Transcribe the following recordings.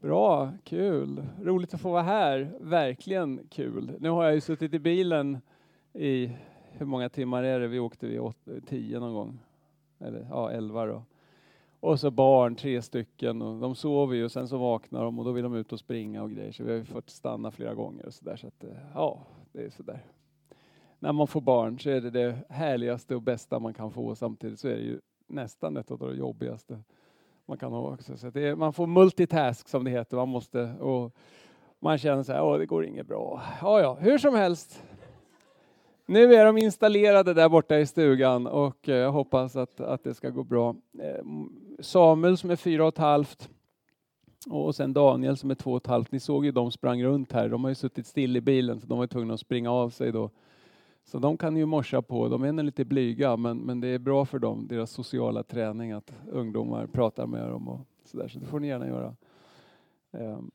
Bra, kul. Roligt att få vara här. Verkligen kul. Nu har jag ju suttit i bilen i, hur många timmar är det? Vi åkte vid åt, tio någon gång. Eller ja, elva då. Och så barn, tre stycken. Och de sover ju och sen så vaknar de och då vill de ut och springa och grejer. Så vi har ju fått stanna flera gånger och så där. Så att, eh, ja, det är sådär. När man får barn så är det det härligaste och bästa man kan få. Samtidigt så är det ju nästan ett av de jobbigaste man kan ha också. Så det, man får multitask som det heter. Man måste och man känner så här, åh det går inget bra. Ja, ja, hur som helst. Nu är de installerade där borta i stugan och eh, jag hoppas att, att det ska gå bra. Eh, Samuel som är fyra och ett halvt och sen Daniel som är två och ett halvt. Ni såg ju de sprang runt här. De har ju suttit still i bilen så de var tvungna att springa av sig då. Så de kan ju morsa på. De är lite blyga men, men det är bra för dem, deras sociala träning, att ungdomar pratar med dem och sådär. Så det får ni gärna göra. Um,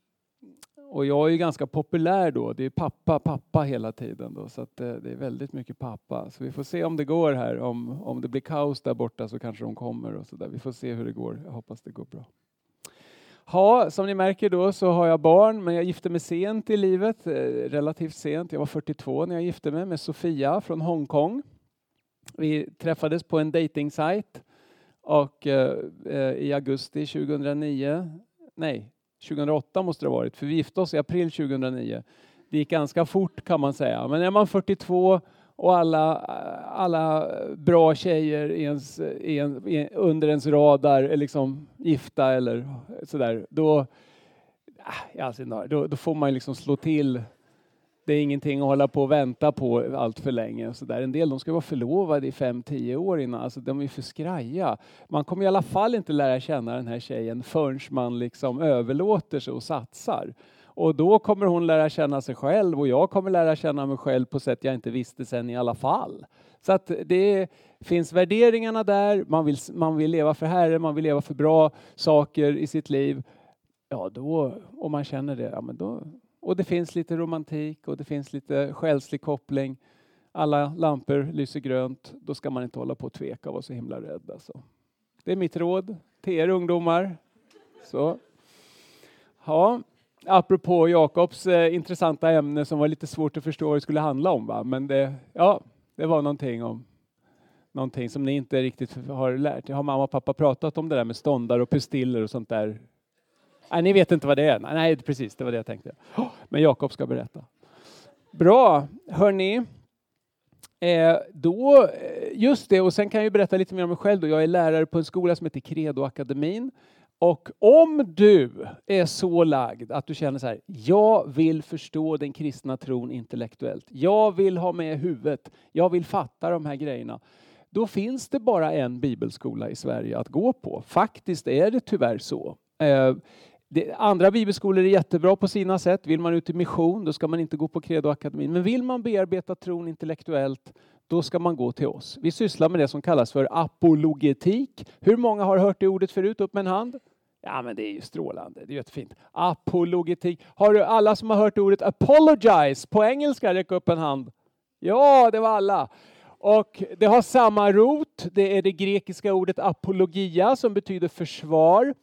och jag är ju ganska populär då. Det är pappa, pappa hela tiden då, så att det, det, är väldigt mycket pappa. Så vi får se om det går här. Om, om det blir kaos där borta så kanske de kommer och så där. Vi får se hur det går. Jag hoppas det går bra. Ja, som ni märker då så har jag barn, men jag gifte mig sent i livet, eh, relativt sent. Jag var 42 när jag gifte mig med Sofia från Hongkong. Vi träffades på en datingsajt och eh, eh i augusti 2009, nej 2008 måste det ha varit, för vi gifte oss i april 2009. Det gick ganska fort kan man säga, men är man 42 och alla, alla bra tjejer i ens, i en, i, under ens radar är liksom gifta eller sådär, då, alltså, då, då får man liksom slå till. Det är ingenting att hålla på och vänta på allt för länge. Så där. En del de ska vara förlovade i fem, tio år innan. Alltså, de är för skraja. Man kommer i alla fall inte lära känna den här tjejen förrän man liksom överlåter sig och satsar. Och då kommer hon lära känna sig själv och jag kommer lära känna mig själv på sätt jag inte visste sen i alla fall. Så att det finns värderingarna där, man vill, man vill leva för Herren, man vill leva för bra saker i sitt liv. Ja, då, om man känner det, ja, men då, och det finns lite romantik och det finns lite själslig koppling. Alla lampor lyser grönt, då ska man inte hålla på och tveka och vara så himla rädd. Alltså. Det är mitt råd till er ungdomar. Så. Ja, apropå Jakobs eh, intressanta ämne som var lite svårt att förstå vad det skulle handla om. Va? Men det, ja, det var någonting om någonting som ni inte riktigt har lärt er. Har mamma och pappa pratat om det där med ståndar och pistiller och sånt där? Nej, ni vet inte vad det är? Nej, precis, det var det jag tänkte. Men Jakob ska berätta. Bra, hörni. Eh, då, eh, just det, och sen kan jag berätta lite mer om mig själv. Då. Jag är lärare på en skola som heter Credo Akademin och om du är så lagd att du känner så här, jag vill förstå den kristna tron intellektuellt. Jag vill ha med huvudet. Jag vill fatta de här grejerna. Då finns det bara en bibelskola i Sverige att gå på. Faktiskt är det tyvärr så. Eh, det, andra bibelskolor är jättebra på sina sätt. Vill man ut i mission, då ska man inte gå på Credoakademin. Men vill man bearbeta tron intellektuellt, då ska man gå till oss. Vi sysslar med det som kallas för apologetik. Hur många har hört det ordet förut? Upp med en hand. Ja, men det är ju strålande. Det är jättefint. Apologetik. Har du alla som har hört ordet apologize på engelska? Räck upp en hand. Ja, det var alla. Och det har samma rot. Det är det grekiska ordet apologia som betyder försvar.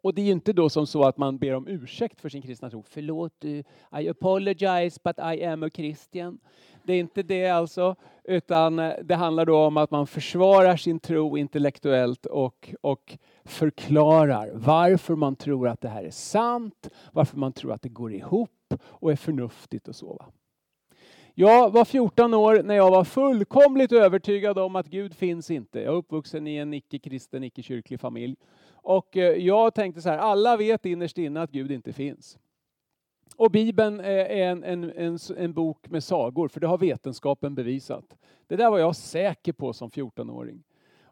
Och det är inte då som så att man ber om ursäkt för sin kristna tro. Förlåt, I apologize but I am a Christian. Det är inte det alltså, utan eh, det handlar då om att man försvarar sin tro intellektuellt och, och förklarar varför man tror att det här är sant, varför man tror att det går ihop och är förnuftigt och så. Va? Jag var 14 år när jag var fullkomligt övertygad om att Gud finns inte. Jag är uppvuxen i en icke-kristen, icke-kyrklig familj. Och eh, jag tänkte så här, alla vet innerst inne att Gud inte finns. Och Bibeln eh, är en, en, en, en, bok med sagor, för det har vetenskapen bevisat. Det där var jag säker på som 14-åring.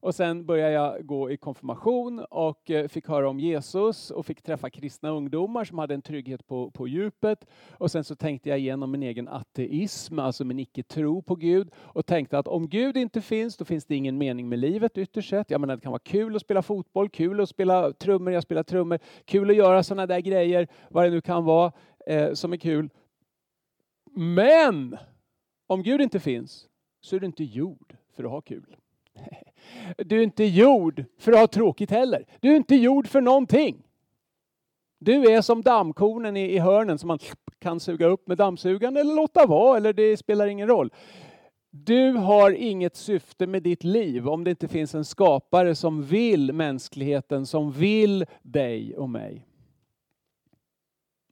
Och sen började jag gå i konfirmation och eh, fick höra om Jesus och fick träffa kristna ungdomar som hade en trygghet på, på djupet. Och sen så tänkte jag igenom min egen ateism, alltså min icke-tro på Gud och tänkte att om Gud inte finns, då finns det ingen mening med livet ytterst sett. Jag menar, det kan vara kul att spela fotboll, kul att spela trummor, jag spelar trummor, kul att göra sådana där grejer, vad det nu kan vara eh, som är kul. Men om Gud inte finns så är du inte gjord för att ha kul. Du är inte gjord för att ha tråkigt heller. Du är inte gjord för någonting. Du är som dammkornen i, i hörnen som man kan suga upp med dammsugaren eller låta vara, eller det spelar ingen roll. Du har inget syfte med ditt liv om det inte finns en skapare som vill mänskligheten, som vill dig och mig.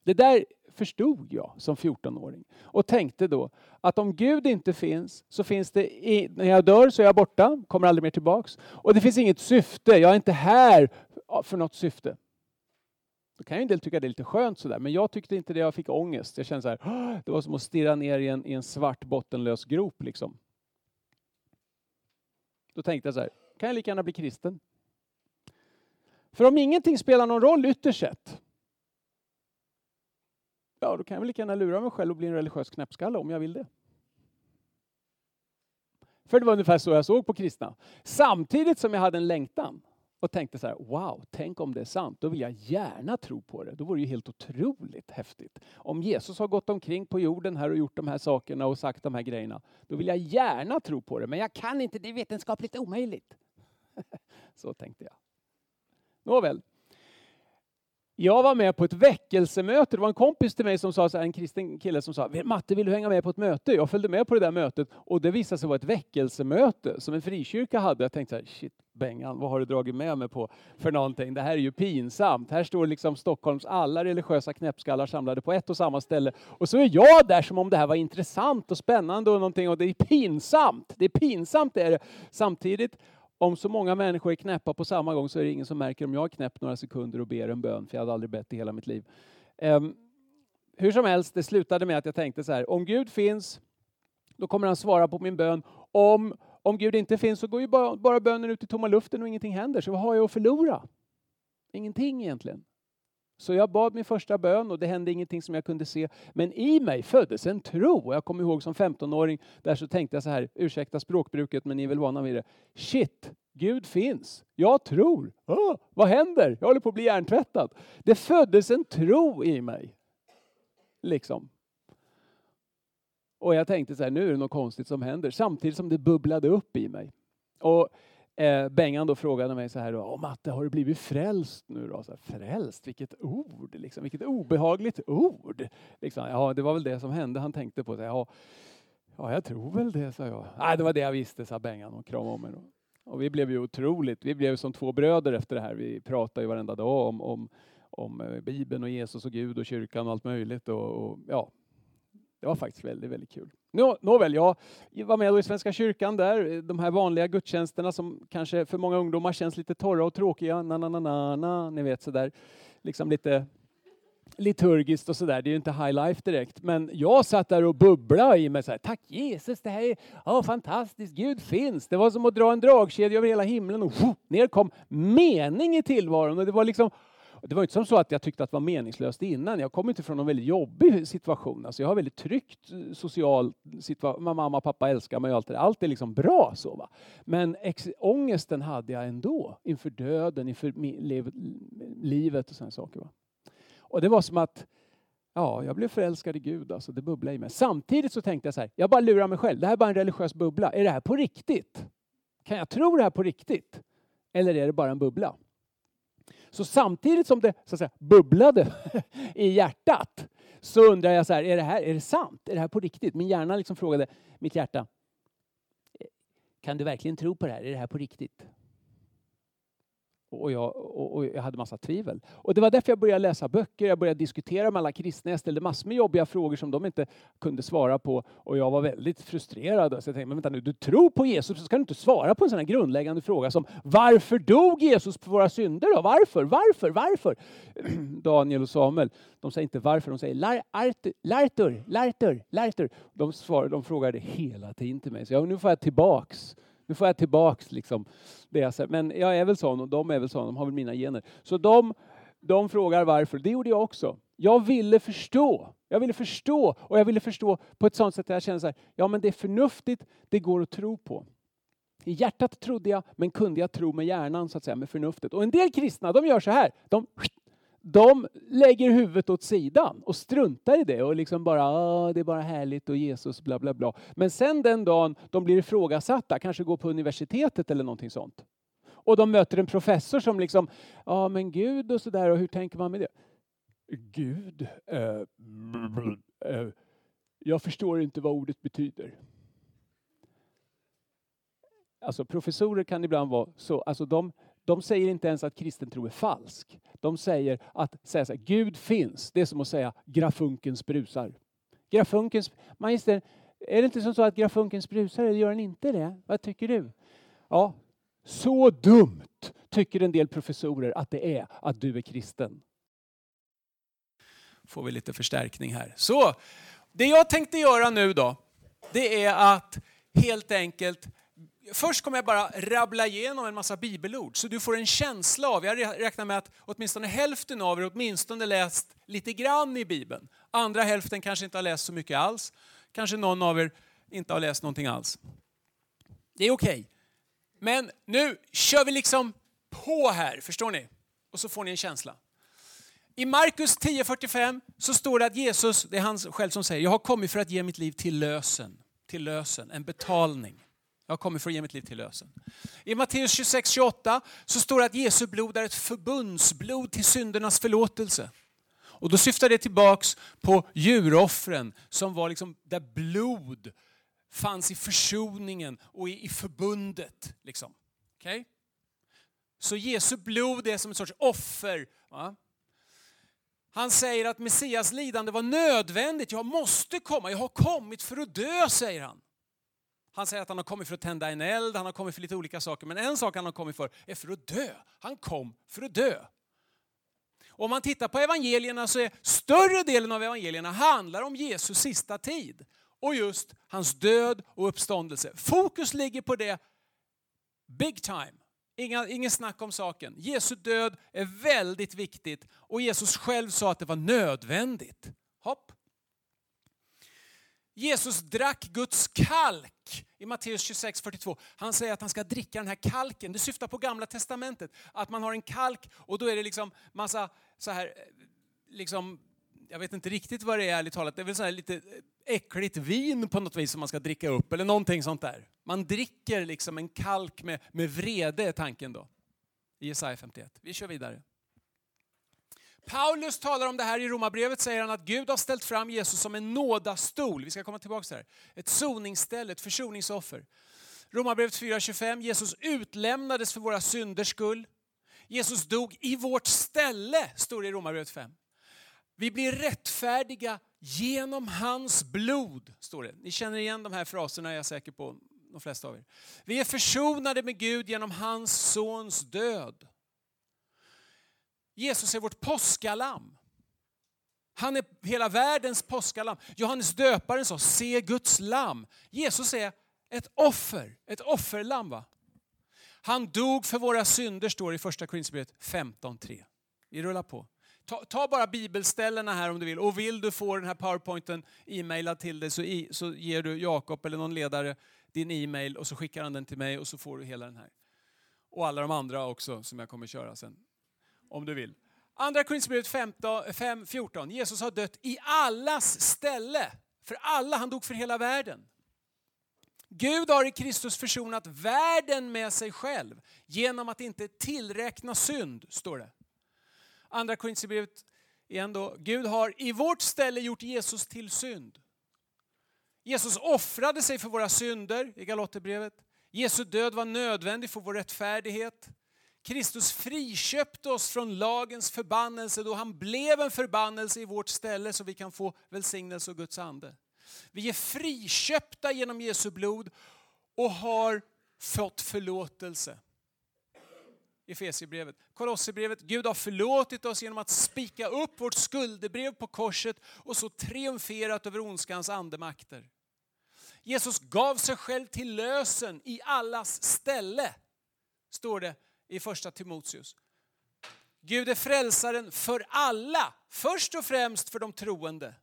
Det där förstod jag som 14-åring och tänkte då att om Gud inte finns så finns det, i, när jag dör så är jag borta, kommer aldrig mer tillbaks. Och det finns inget syfte, jag är inte här för något syfte. Då kan ju en del tycka det är lite skönt sådär, men jag tyckte inte det, jag fick ångest. Jag kände så här, det var som att stirra ner i en, i en svart bottenlös grop liksom. Då tänkte jag så här, kan jag lika gärna bli kristen? För om ingenting spelar någon roll ytterst sett, ja då kan jag väl lika gärna lura mig själv och bli en religiös knäppskalle om jag vill det. För det var ungefär så jag såg på kristna. Samtidigt som jag hade en längtan och tänkte så här, wow, tänk om det är sant. Då vill jag gärna tro på det. Då vore det ju helt otroligt häftigt. Om Jesus har gått omkring på jorden här och gjort de här sakerna och sagt de här grejerna, då vill jag gärna tro på det. Men jag kan inte, det är vetenskapligt omöjligt. så tänkte jag. Nåväl. Jag var med på ett väckelsemöte. Det var en kompis till mig som sa, så här, en kristen kille som sa, Matte vill du hänga med på ett möte? Jag följde med på det där mötet och det visade sig vara ett väckelsemöte som en frikyrka hade. Jag tänkte så här, shit Bengan, vad har du dragit med mig på för någonting? Det här är ju pinsamt. Här står liksom Stockholms alla religiösa knäppskallar samlade på ett och samma ställe. Och så är jag där som om det här var intressant och spännande och någonting och det är pinsamt. Det är pinsamt är det. Samtidigt om så många människor är knäppa på samma gång så är det ingen som märker om jag är knäpp några sekunder och ber en bön, för jag hade aldrig bett i hela mitt liv. Um, hur som helst, det slutade med att jag tänkte så här, om Gud finns, då kommer han svara på min bön. Om, om Gud inte finns så går ju bara, bara bönen ut i tomma luften och ingenting händer. Så vad har jag att förlora? Ingenting egentligen. Så jag bad min första bön och det hände ingenting som jag kunde se. Men i mig föddes en tro. Jag kommer ihåg som 15-åring, där så tänkte jag så här, ursäkta språkbruket men ni är väl vana vid det. Shit, Gud finns. Jag tror. Oh, vad händer? Jag håller på att bli hjärntvättad. Det föddes en tro i mig. Liksom. Och jag tänkte så här, nu är det något konstigt som händer. Samtidigt som det bubblade upp i mig. Och eh, Bengan då frågade mig så här, då, Matte, har du blivit frälst nu då? Så här, frälst, vilket ord, liksom, vilket obehagligt ord. Liksom, ja, det var väl det som hände. Han tänkte på det. Ja, ja, jag tror väl det, sa jag. Nej, det var det jag visste, sa Bengan och kramade om mig. Då. Och vi blev ju otroligt, vi blev som två bröder efter det här. Vi pratade ju varenda dag om, om, om eh, Bibeln och Jesus och Gud och kyrkan och allt möjligt. Och, och ja, det var faktiskt väldigt, väldigt kul. Nå, nåväl, jag var med i Svenska kyrkan där, de här vanliga gudstjänsterna som kanske för många ungdomar känns lite torra och tråkiga, na na na na, na ni vet sådär, liksom lite liturgiskt och sådär. Det är ju inte high life direkt. Men jag satt där och bubblade i mig så här, tack Jesus, det här är oh, fantastiskt, Gud finns. Det var som att dra en dragkedja över hela himlen och oh, ner kom mening i tillvaron. Och det var liksom det var inte som så att jag tyckte att det var meningslöst innan. Jag kom inte från en väldigt jobbig situation. Alltså jag har väldigt tryggt eh, social situation. Mamma och pappa älskar mig och allt det där. Allt är liksom bra så. Va? Men ex- ångesten hade jag ändå inför döden, inför livet och sådana saker. Va? Och det var som att Ja, jag blev förälskad i Gud, alltså det bubblade i mig. Samtidigt så tänkte jag så här, jag bara lurar mig själv. Det här är bara en religiös bubbla. Är det här på riktigt? Kan jag tro det här på riktigt? Eller är det bara en bubbla? Så samtidigt som det så att säga, bubblade i hjärtat så undrar jag så här, är det här är det sant? Är det här på riktigt? Min hjärna liksom frågade mitt hjärta, eh, kan du verkligen tro på det här? Är det här på riktigt? Och jag, och, jag hade massa tvivel. Och det var därför jag började läsa böcker, jag började diskutera med alla kristna, jag ställde massor med jobbiga frågor som de inte kunde svara på och jag var väldigt frustrerad. Så jag tänkte, men vänta nu, du tror på Jesus så ska du inte svara på en sån här grundläggande fråga som varför dog Jesus på våra synder då? Varför? Varför? Varför? Daniel och Samuel, de säger inte varför, de säger Lartur, Lartur, Lartur, De, de frågade hela tiden till mig, så jag, nu får jag tillbaks nu får jag tillbaks liksom det jag säger. Men jag är väl sån och de är väl sån. de har väl mina gener. Så de, de frågar varför. Det gjorde jag också. Jag ville förstå. Jag ville förstå och jag ville förstå på ett sånt sätt att jag kände så här, ja men det är förnuftigt, det går att tro på. I hjärtat trodde jag, men kunde jag tro med hjärnan, så att säga, med förnuftet. Och en del kristna, de gör så här. De de lägger huvudet åt sidan och struntar i det och liksom bara, ah, det är bara härligt och Jesus bla bla bla. Men sen den dagen de blir ifrågasatta, kanske går på universitetet eller någonting sånt. Och de möter en professor som liksom, ja men Gud och sådär och hur tänker man med det? Gud, eh, eh, jag förstår inte vad ordet betyder. Alltså professorer kan ibland vara så, alltså de, de säger inte ens att kristen tro är falsk. De säger att säga så här, Gud finns, det är som att säga grafunkens brusar. Grafunkens, magister, är det inte som så att grafunkens brusar, eller gör den inte det? Vad tycker du? Ja, så dumt tycker en del professorer att det är att du är kristen. Får vi lite förstärkning här. Så, det jag tänkte göra nu då, det är att helt enkelt Först kommer jag bara rabbla igenom en massa bibelord så du får en känsla av, jag räknar med att åtminstone hälften av er åtminstone läst lite grann i Bibeln. Andra hälften kanske inte har läst så mycket alls. Kanske någon av er inte har läst någonting alls. Det är okej. Okay. Men nu kör vi liksom på här, förstår ni? Och så får ni en känsla. I Markus 10.45 så står det att Jesus, det är han själv som säger, jag har kommit för att ge mitt liv till lösen. Till lösen, en betalning. Jag kommer för att ge mitt liv till lösen. I Matteus 26.28 så står det att Jesu blod är ett förbundsblod till syndernas förlåtelse. Och då syftar det tillbaks på djuroffren som var liksom där blod fanns i försoningen och i, förbundet. Liksom. Okay? Så Jesu blod är som en sorts offer. Va? Han säger att Messias lidande var nödvändigt. Jag måste komma, jag har kommit för att dö, säger han. Han säger att han har kommit för att tända en eld, han har kommit för lite olika saker. Men en sak han har kommit för är för att dö. Han kom för att dö. Och Om man tittar på evangelierna så är större delen av evangelierna handlar om Jesus sista tid. Och just hans död och uppståndelse. Fokus ligger på det big time. Inga, ingen snack om saken. Jesu död är väldigt viktigt och Jesus själv sa att det var nödvändigt. Hopp. Jesus drack Guds kalk i Matteus 26.42. Han säger att han ska dricka den här kalken. Det syftar på gamla testamentet. Att man har en kalk och då är det liksom massa så här, eh, liksom, jag vet inte riktigt vad det är ärligt talat. Det är väl så här lite eh, äckligt vin på något vis som man ska dricka upp eller någonting sånt där. Man dricker liksom en kalk med, med vrede är tanken då. I Jesaja 51. Vi kör vidare. Paulus talar om det här i Romarbrevet, säger han att Gud har ställt fram Jesus som en nådastol. Vi ska komma tillbaka till det här. Ett soningsställe, ett försoningsoffer. Romarbrevet 4.25, Jesus utlämnades för våra synders skull. Jesus dog i vårt ställe, står det i Romarbrevet 5. Vi blir rättfärdiga genom hans blod, står det. Ni känner igen de här fraserna, jag är säker på, de flesta av er. Vi är försonade med Gud genom hans sons död. Jesus är vårt påskalamm. Han är hela världens påskalamm. Johannes döparen sa, se Guds lamm. Jesus är ett offer, ett offerlamm. Va? Han dog för våra synder, står det i första Korinthierbrevet 15.3. Vi rullar på. Ta, ta, bara bibelställena här om du vill. Och vill du få den här powerpointen e-mailad till dig så, i, så ger du Jakob eller någon ledare din e-mail och så skickar han den till mig och så får du hela den här. Och alla de andra också som jag kommer köra sen om du vill. Andra Korinthierbrevet 5.14. Jesus har dött i allas ställe. För alla, han dog för hela världen. Gud har i Kristus försonat världen med sig själv genom att inte tillräkna synd, står det. Andra Korinthierbrevet igen då. Gud har i vårt ställe gjort Jesus till synd. Jesus offrade sig för våra synder i Galaterbrevet. Jesu död var nödvändig för vår rättfärdighet. Kristus friköpte oss från lagens förbannelse då han blev en förbannelse i vårt ställe så vi kan få välsignelse och Guds ande. Vi är friköpta genom Jesu blod och har fått förlåtelse. Efesierbrevet. Kolosserbrevet. Gud har förlåtit oss genom att spika upp vårt skuldebrev på korset och så triumferat över ondskans andemakter. Jesus gav sig själv till lösen i allas ställe, står det i första Timoteus. Gud är frälsaren för alla, först och främst för de troende,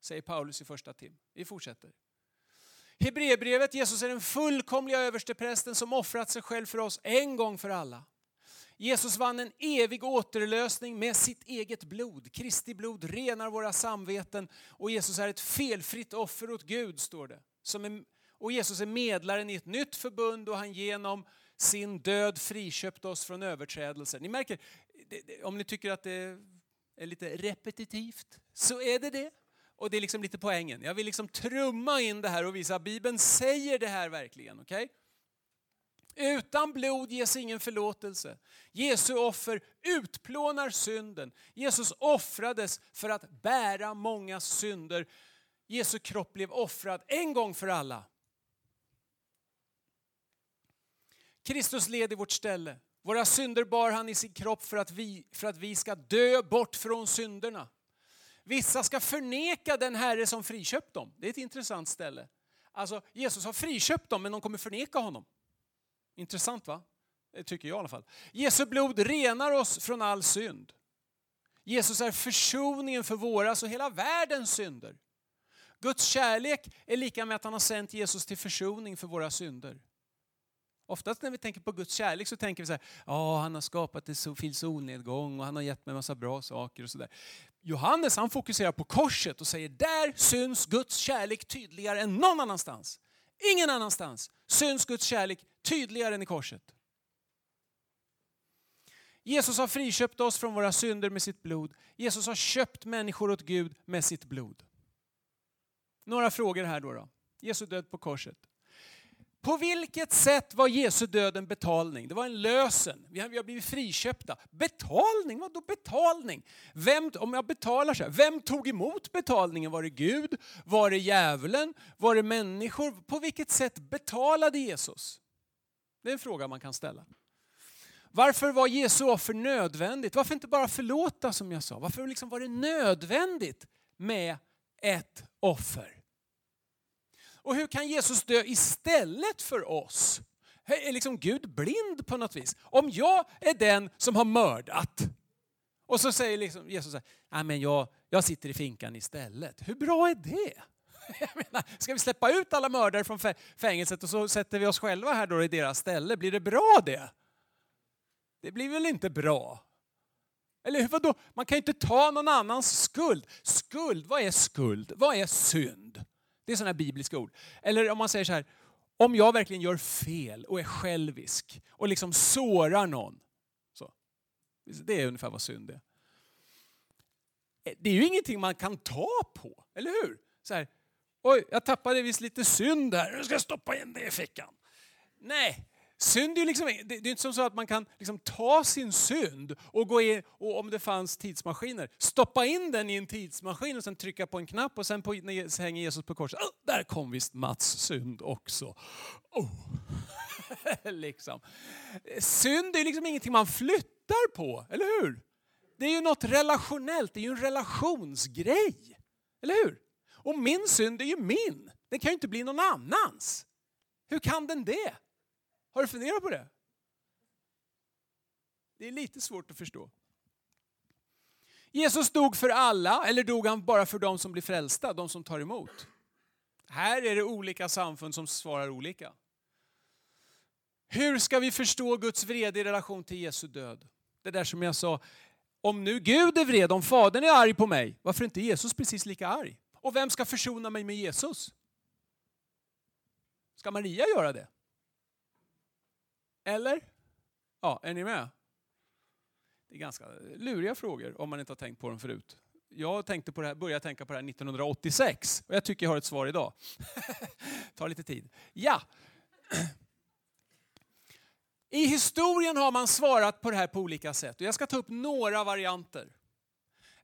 säger Paulus i första Tim. Vi fortsätter. Hebreerbrevet, Jesus är den fullkomliga översteprästen som offrat sig själv för oss en gång för alla. Jesus vann en evig återlösning med sitt eget blod. Kristi blod renar våra samveten och Jesus är ett felfritt offer åt Gud, står det. Som är, och Jesus är medlaren i ett nytt förbund och han genom sin död friköpte oss från överträdelser. Ni märker, om ni tycker att det är lite repetitivt, så är det det. Och det är liksom lite poängen. Jag vill liksom trumma in det här och visa att Bibeln säger det här verkligen. Okay? Utan blod ges ingen förlåtelse. Jesu offer utplånar synden. Jesus offrades för att bära många synder. Jesu kropp blev offrad en gång för alla. Kristus led i vårt ställe. Våra synder bar han i sin kropp för att vi, för att vi ska dö bort från synderna. Vissa ska förneka den Herre som friköpt dem. Det är ett intressant ställe. Alltså, Jesus har friköpt dem men de kommer förneka honom. Intressant va? Det tycker jag i alla fall. Jesu blod renar oss från all synd. Jesus är försoningen för våra och hela världens synder. Guds kärlek är lika med att han har sänt Jesus till försoning för våra synder. Oftast när vi tänker på Guds kärlek så tänker vi så här, ja han har skapat en fin solnedgång och han har gett mig en massa bra saker och sådär. Johannes han fokuserar på korset och säger, där syns Guds kärlek tydligare än någon annanstans. Ingen annanstans syns Guds kärlek tydligare än i korset. Jesus har friköpt oss från våra synder med sitt blod. Jesus har köpt människor åt Gud med sitt blod. Några frågor här då. då. Jesu död på korset. På vilket sätt var Jesu död en betalning? Det var en lösen. Vi har, vi har blivit friköpta. Betalning? Vad då betalning? Vem, om jag betalar så här, vem tog emot betalningen? Var det Gud? Var det djävulen? Var det människor? På vilket sätt betalade Jesus? Det är en fråga man kan ställa. Varför var Jesu offer nödvändigt? Varför inte bara förlåta som jag sa? Varför liksom var det nödvändigt med ett offer? Och hur kan Jesus dö istället för oss? Är liksom Gud blind på något vis? Om jag är den som har mördat och så säger liksom Jesus så här, men jag, jag sitter i finkan istället. Hur bra är det? Jag menar, ska vi släppa ut alla mördare från fängelset och så sätter vi oss själva här då i deras ställe? Blir det bra det? Det blir väl inte bra? Eller vadå? Man kan ju inte ta någon annans skuld. Skuld, vad är skuld? Vad är synd? Det är sådana bibliska ord. Eller om man säger så här, om jag verkligen gör fel och är självisk och liksom sårar någon. Så. Det är ungefär vad synd är. Det är ju ingenting man kan ta på, eller hur? Så här, Oj, jag tappade visst lite synd här. nu ska jag stoppa in det i fickan. Nej, Synd är, liksom, det är inte som så att man kan liksom ta sin synd och gå in, och om det fanns tidsmaskiner, stoppa in den i en tidsmaskin och sen trycka på en knapp och sen på, när hänger Jesus på korset. Oh, där kom visst Mats synd också. Oh. liksom. Synd är liksom ingenting man flyttar på, eller hur? Det är ju något relationellt, det är ju en relationsgrej. Eller hur? Och min synd är ju min. Den kan ju inte bli någon annans. Hur kan den det? Har du funderat på det? Det är lite svårt att förstå. Jesus dog för alla, eller dog han bara för de som blir frälsta, de som tar emot? Här är det olika samfund som svarar olika. Hur ska vi förstå Guds vrede i relation till Jesu död? Det där som jag sa, om nu Gud är vred, om Fadern är arg på mig, varför är inte Jesus precis lika arg? Och vem ska försona mig med Jesus? Ska Maria göra det? Eller? Ja, är ni med? Det är ganska luriga frågor om man inte har tänkt på dem förut. Jag tänkte på det här, började tänka på det här 1986 och jag tycker jag har ett svar idag. tar lite tid. Ja. I historien har man svarat på det här på olika sätt och jag ska ta upp några varianter.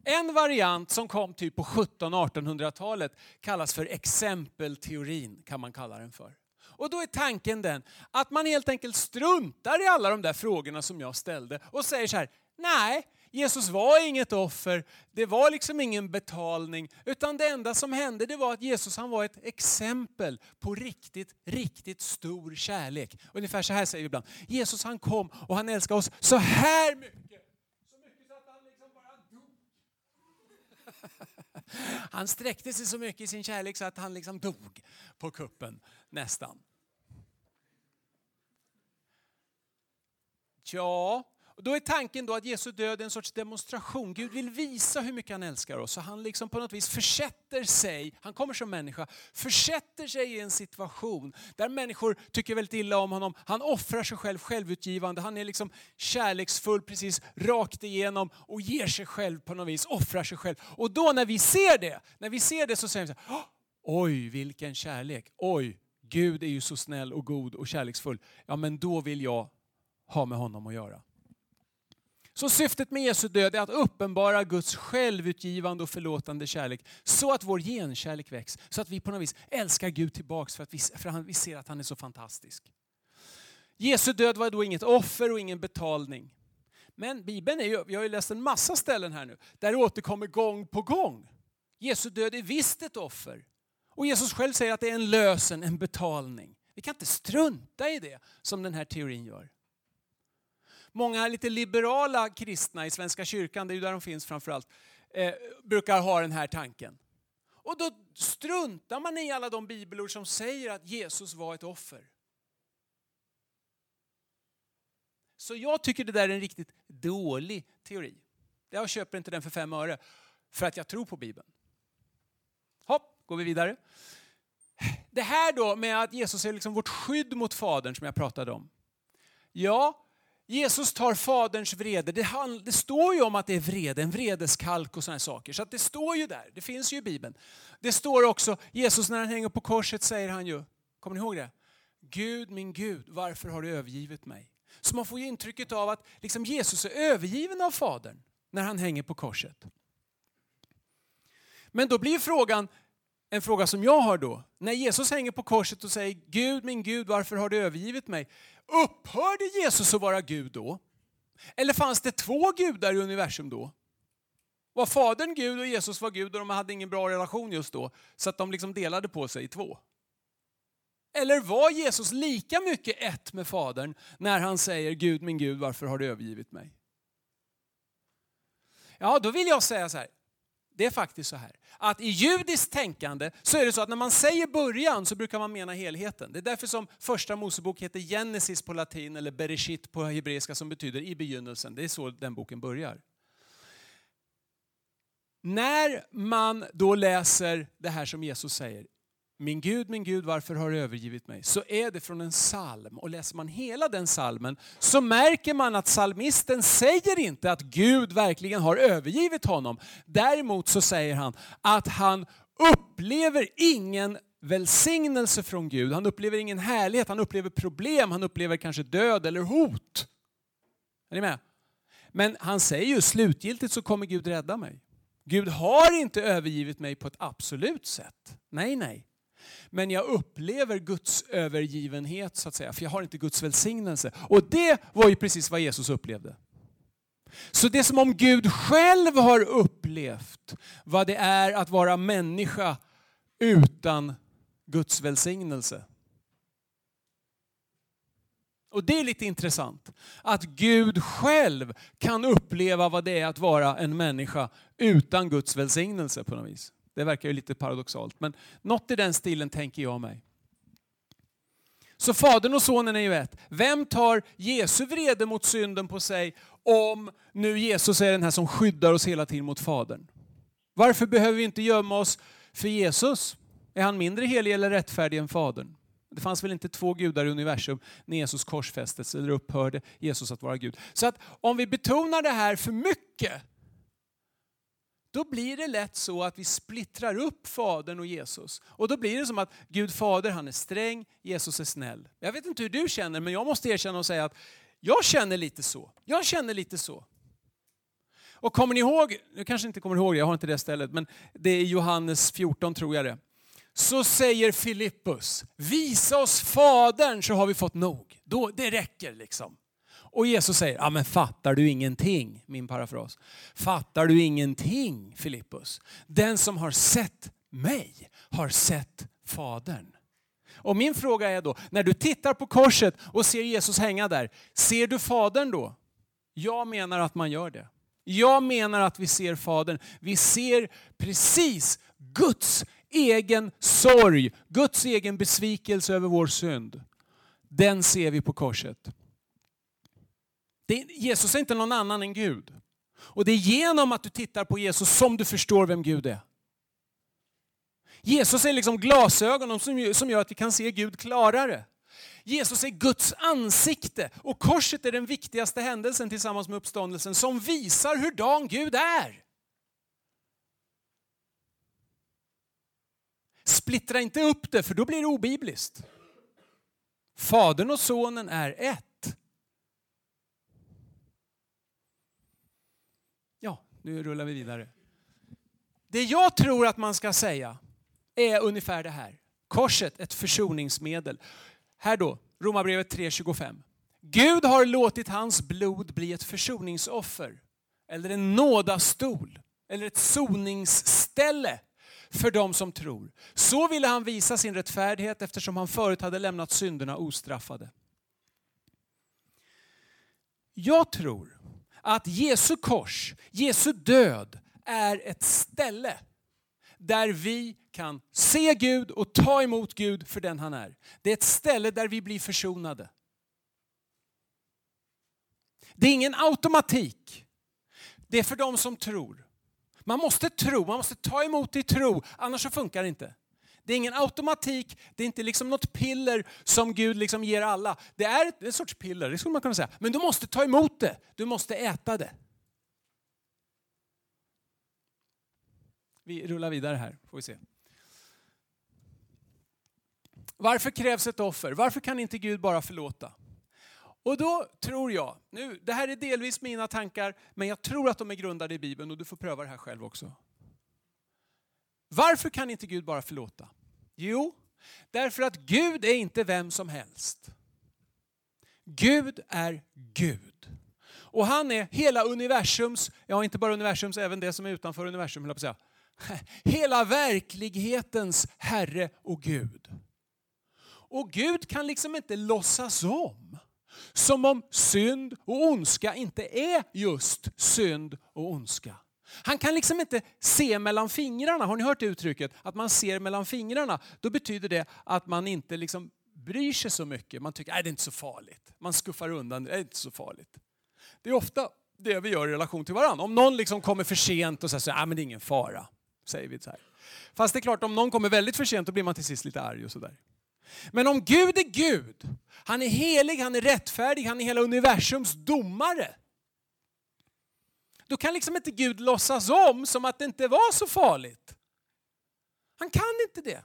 En variant som kom typ på 1700-1800-talet kallas för exempelteorin kan man kalla den för. Och då är tanken den att man helt enkelt struntar i alla de där frågorna som jag ställde och säger så här, nej, Jesus var inget offer, det var liksom ingen betalning, utan det enda som hände det var att Jesus han var ett exempel på riktigt, riktigt stor kärlek. Ungefär så här säger vi ibland, Jesus han kom och han älskade oss så här mycket. Så mycket så att han liksom bara dog. Han sträckte sig så mycket i sin kärlek så att han liksom dog på kuppen nästan. Ja, Och då är tanken då att Jesu död är en sorts demonstration. Gud vill visa hur mycket han älskar oss. Så han liksom på något vis försätter sig, han kommer som människa, försätter sig i en situation där människor tycker väldigt illa om honom. Han offrar sig själv självutgivande, han är liksom kärleksfull precis rakt igenom och ger sig själv på något vis, offrar sig själv. Och då när vi ser det, när vi ser det så säger vi så här, oj vilken kärlek, oj Gud är ju så snäll och god och kärleksfull. Ja men då vill jag ha med honom att göra. Så syftet med Jesu död är att uppenbara Guds självutgivande och förlåtande kärlek så att vår genkärlek väcks. Så att vi på något vis älskar Gud tillbaks för att vi, för vi ser att han är så fantastisk. Jesu död var då inget offer och ingen betalning. Men Bibeln är ju, vi har ju läst en massa ställen här nu, där det återkommer gång på gång. Jesu död är visst ett offer. Och Jesus själv säger att det är en lösen, en betalning. Vi kan inte strunta i det som den här teorin gör. Många lite liberala kristna i Svenska kyrkan, det är ju där de finns framförallt, eh, brukar ha den här tanken. Och då struntar man i alla de bibelord som säger att Jesus var ett offer. Så jag tycker det där är en riktigt dålig teori. Jag köper inte den för fem öre, för att jag tror på Bibeln. Hopp, går vi vidare. Det här då med att Jesus är liksom vårt skydd mot Fadern som jag pratade om. Ja, Jesus tar Faderns vrede. Det, det, står ju om att det är vrede, en vredeskalk och sådana saker. Så det står ju där, det finns ju i Bibeln. Det står också, Jesus när han hänger på korset säger han ju, kommer ni ihåg det? Gud, min Gud, varför har du övergivit mig? Så man får ju intrycket av att liksom Jesus är övergiven av Fadern när han hänger på korset. Men då blir frågan, en fråga som jag har då. När Jesus hänger på korset och säger Gud, min Gud, varför har du övergivit mig? Upphörde Jesus att vara Gud då? Eller fanns det två gudar i universum då? Var Fadern Gud och Jesus var Gud och de hade ingen bra relation just då, så att de liksom delade på sig i två? Eller var Jesus lika mycket ett med Fadern när han säger Gud, min Gud, varför har du övergivit mig? Ja, då vill jag säga så här, det är faktiskt så här att i judiskt tänkande så är det så att när man säger början så brukar man mena helheten. Det är därför som första Mosebok heter Genesis på latin eller Bereshit på hebreiska som betyder i begynnelsen. Det är så den boken börjar. När man då läser det här som Jesus säger, min Gud, min Gud, varför har du övergivit mig? Så är det från en psalm. Och läser man hela den psalmen så märker man att psalmisten säger inte att Gud verkligen har övergivit honom. Däremot så säger han att han upplever ingen välsignelse från Gud. Han upplever ingen härlighet, han upplever problem, han upplever kanske död eller hot. Är ni med? Men han säger ju slutgiltigt så kommer Gud rädda mig. Gud har inte övergivit mig på ett absolut sätt. Nej, nej. Men jag upplever Guds övergivenhet så att säga, för jag har inte Guds välsignelse. Och det var ju precis vad Jesus upplevde. Så det är som om Gud själv har upplevt vad det är att vara människa utan Guds välsignelse. Och det är lite intressant. Att Gud själv kan uppleva vad det är att vara en människa utan Guds välsignelse på något vis. Det verkar ju lite paradoxalt, men något i den stilen tänker jag mig. Så Fadern och Sonen är ju ett. Vem tar Jesu vrede mot synden på sig om nu Jesus är den här som skyddar oss hela tiden mot Fadern? Varför behöver vi inte gömma oss för Jesus? Är han mindre helig eller rättfärdig än Fadern? Det fanns väl inte två gudar i universum när Jesus korsfästes eller upphörde Jesus att vara Gud. Så att om vi betonar det här för mycket då blir det lätt så att vi splittrar upp Fadern och Jesus. Och då blir det som att Gud Fader han är sträng, Jesus är snäll. Jag vet inte hur du känner, men jag måste erkänna och säga att jag känner lite så. Jag känner lite så. Och kommer ni ihåg, nu kanske inte kommer ihåg det, jag har inte det stället, men det är Johannes 14 tror jag det. Så säger Filippus, visa oss Fadern så har vi fått nog. Då, det räcker liksom. Och Jesus säger, ja men fattar du ingenting? Min parafras. Fattar du ingenting Filippus? Den som har sett mig har sett Fadern. Och min fråga är då, när du tittar på korset och ser Jesus hänga där, ser du Fadern då? Jag menar att man gör det. Jag menar att vi ser Fadern. Vi ser precis Guds egen sorg, Guds egen besvikelse över vår synd. Den ser vi på korset. Det, Jesus är inte någon annan än Gud. Och det är genom att du tittar på Jesus som du förstår vem Gud är. Jesus är liksom glasögonen som gör att vi kan se Gud klarare. Jesus är Guds ansikte och korset är den viktigaste händelsen tillsammans med uppståndelsen som visar hur dan Gud är. Splittra inte upp det för då blir det obibliskt. Fadern och sonen är ett. Ja, nu rullar vi vidare. Det jag tror att man ska säga är ungefär det här. Korset, ett försoningsmedel. Här då, Romarbrevet 3.25. Gud har låtit hans blod bli ett försoningsoffer, eller en nådastol, eller ett soningsställe för dem som tror. Så ville han visa sin rättfärdighet eftersom han förut hade lämnat synderna ostraffade. Jag tror att Jesu kors, Jesu död, är ett ställe där vi kan se Gud och ta emot Gud för den han är. Det är ett ställe där vi blir försonade. Det är ingen automatik. Det är för dem som tror. Man måste tro, man måste ta emot i tro, annars så funkar det inte. Det är ingen automatik, det är inte liksom något piller som Gud liksom ger alla. Det är en sorts piller, det skulle man kunna säga. Men du måste ta emot det, du måste äta det. Vi rullar vidare här, får vi se. Varför krävs ett offer? Varför kan inte Gud bara förlåta? Och då tror jag, nu, det här är delvis mina tankar, men jag tror att de är grundade i Bibeln och du får pröva det här själv också. Varför kan inte Gud bara förlåta? Jo, därför att Gud är inte vem som helst. Gud är Gud. Och han är hela universums, ja inte bara universums, även det som är utanför universum, höll jag på att säga. Hela verklighetens Herre och Gud. Och Gud kan liksom inte låtsas om. Som om synd och ondska inte är just synd och ondska. Han kan liksom inte se mellan fingrarna. Har ni hört det uttrycket? Att man ser mellan fingrarna. Då betyder det att man inte liksom bryr sig så mycket. Man tycker att det är inte så farligt. Man skuffar undan det, är inte så farligt. Det är ofta det vi gör i relation till varandra. Om någon liksom kommer för sent och säger att det är ingen fara. Säger vi så här. Fast det är klart, om någon kommer väldigt för sent då blir man till sist lite arg och sådär. Men om Gud är Gud, han är helig, han är rättfärdig, han är hela universums domare. Då kan liksom inte Gud låtsas om som att det inte var så farligt. Han kan inte det.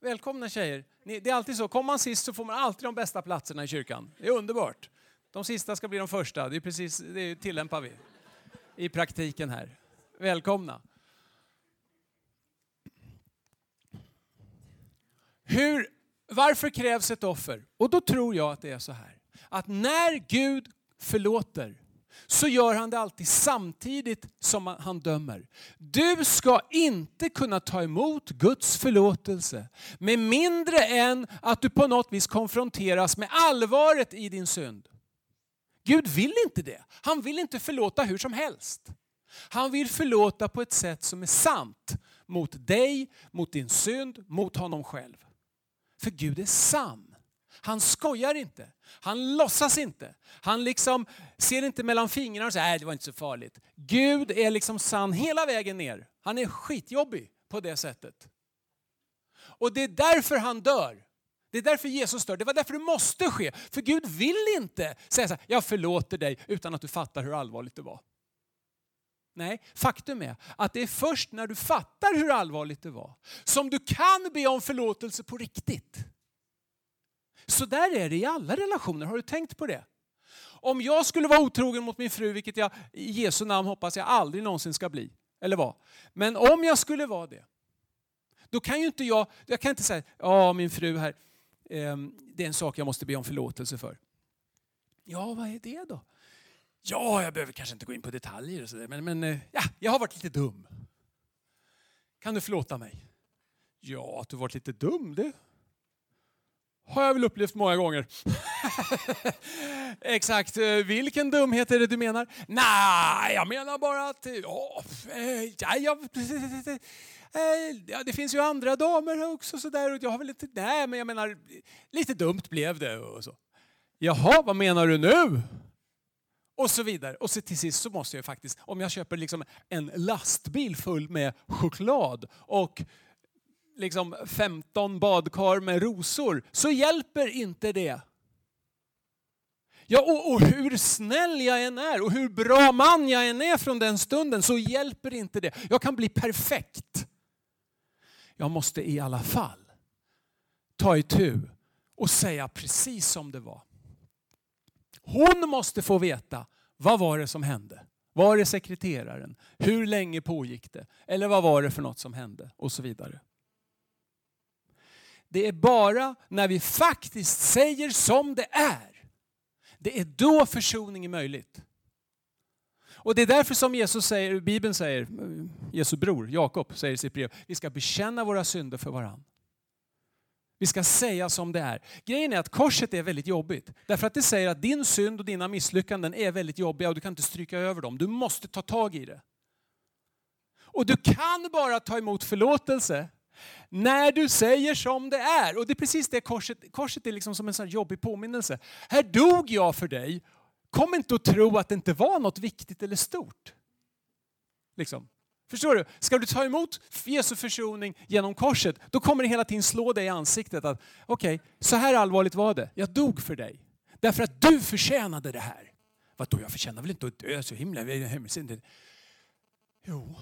Välkomna tjejer. Det är alltid så, kommer man sist så får man alltid de bästa platserna i kyrkan. Det är underbart. De sista ska bli de första, det, är precis, det tillämpar vi i praktiken här. Välkomna. Hur varför krävs ett offer? Och då tror jag att det är så här. Att när Gud förlåter så gör han det alltid samtidigt som han dömer. Du ska inte kunna ta emot Guds förlåtelse med mindre än att du på något vis konfronteras med allvaret i din synd. Gud vill inte det. Han vill inte förlåta hur som helst. Han vill förlåta på ett sätt som är sant mot dig, mot din synd, mot honom själv. För Gud är sann. Han skojar inte. Han låtsas inte. Han liksom ser inte mellan fingrarna och säger nej det var inte så farligt. Gud är liksom sann hela vägen ner. Han är skitjobbig på det sättet. Och det är därför han dör. Det är därför Jesus dör. Det var därför det måste ske. För Gud vill inte säga så här, jag förlåter dig utan att du fattar hur allvarligt det var. Nej, faktum är att det är först när du fattar hur allvarligt det var som du kan be om förlåtelse på riktigt. Så där är det i alla relationer, har du tänkt på det? Om jag skulle vara otrogen mot min fru, vilket jag i Jesu namn hoppas jag aldrig någonsin ska bli, eller vara. Men om jag skulle vara det, då kan ju inte jag, jag kan inte säga, ja min fru här, ehm, det är en sak jag måste be om förlåtelse för. Ja, vad är det då? Ja, jag behöver kanske inte gå in på detaljer och sådär, men, men eh, ja, jag har varit lite dum. Kan du förlåta mig? Ja, att du varit lite dum, det har jag väl upplevt många gånger. Exakt, eh, vilken dumhet är det du menar? Nej, jag menar bara att... Eh, eh, ja, ja, ja, det finns ju andra damer också sådär. Jag har väl lite, nej, men jag menar, lite dumt blev det och så. Jaha, vad menar du nu? Och så vidare. Och så till sist så måste jag faktiskt, om jag köper liksom en lastbil full med choklad och liksom 15 badkar med rosor, så hjälper inte det. Ja, och, och, hur snäll jag än är och hur bra man jag än är från den stunden så hjälper inte det. Jag kan bli perfekt. Jag måste i alla fall ta itu och säga precis som det var. Hon måste få veta vad var det som hände. Var det sekreteraren? Hur länge pågick det? Eller vad var det för något som hände? Och så vidare. Det är bara när vi faktiskt säger som det är. Det är då försoning är möjligt. Och det är därför som Jesus säger, Bibeln säger, Jesu bror Jakob säger i sitt brev, vi ska bekänna våra synder för varandra. Vi ska säga som det är. Grejen är att korset är väldigt jobbigt. Därför att det säger att din synd och dina misslyckanden är väldigt jobbiga och du kan inte stryka över dem. Du måste ta tag i det. Och du kan bara ta emot förlåtelse när du säger som det är. Och det är precis det korset, korset är liksom som en sån jobbig påminnelse. Här dog jag för dig. Kom inte att tro att det inte var något viktigt eller stort. Liksom. Förstår du? Ska du ta emot Jesu försoning genom korset, då kommer det hela tiden slå dig i ansiktet att okej, okay, så här allvarligt var det. Jag dog för dig. Därför att du förtjänade det här. Vadå, jag förtjänar väl inte att dö så himla? Jo,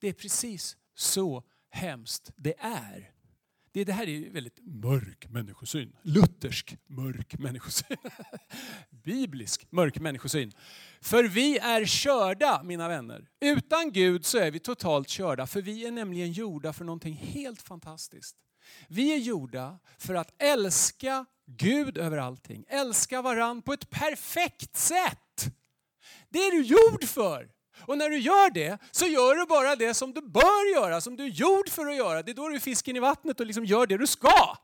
det är precis så hemskt det är. Det, det här är väldigt mörk människosyn. Luthersk mörk människosyn. Biblisk mörk människosyn. För vi är körda, mina vänner. Utan Gud så är vi totalt körda, för vi är nämligen gjorda för någonting helt fantastiskt. Vi är gjorda för att älska Gud över allting. Älska varann på ett perfekt sätt. Det är du gjord för. Och när du gör det så gör du bara det som du bör göra, som du är gjord för att göra. Det är då du är fisken i vattnet och liksom gör det du ska.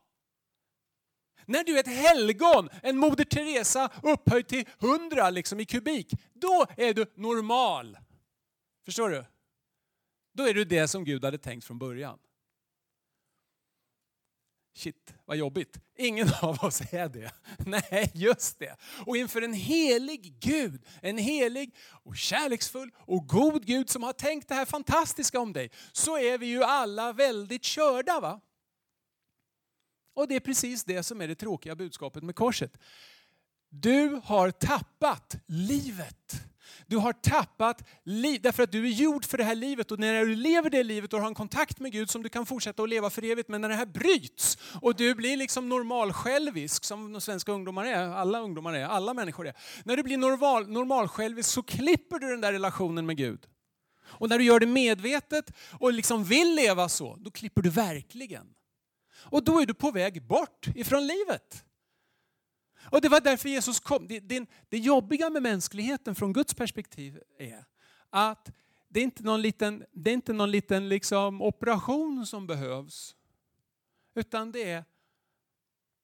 När du är ett helgon, en Moder Teresa upphöjd till hundra liksom i kubik, då är du normal. Förstår du? Då är du det som Gud hade tänkt från början. Shit, vad jobbigt. Ingen av oss är det. Nej, just det. Och inför en helig Gud, en helig och kärleksfull och god Gud som har tänkt det här fantastiska om dig, så är vi ju alla väldigt körda. va? Och det är precis det som är det tråkiga budskapet med korset. Du har tappat livet. Du har tappat livet därför att du är gjord för det här livet och när du lever det livet och har en kontakt med Gud som du kan fortsätta att leva för evigt. Men när det här bryts och du blir liksom normalsjälvisk som de svenska ungdomar är, alla ungdomar är, alla människor är. När du blir normal, normalsjälvisk så klipper du den där relationen med Gud. Och när du gör det medvetet och liksom vill leva så, då klipper du verkligen. Och då är du på väg bort ifrån livet. Och det var därför Jesus kom. Det, det, det jobbiga med mänskligheten från Guds perspektiv är att det är inte någon liten, det är inte någon liten liksom operation som behövs. Utan det är,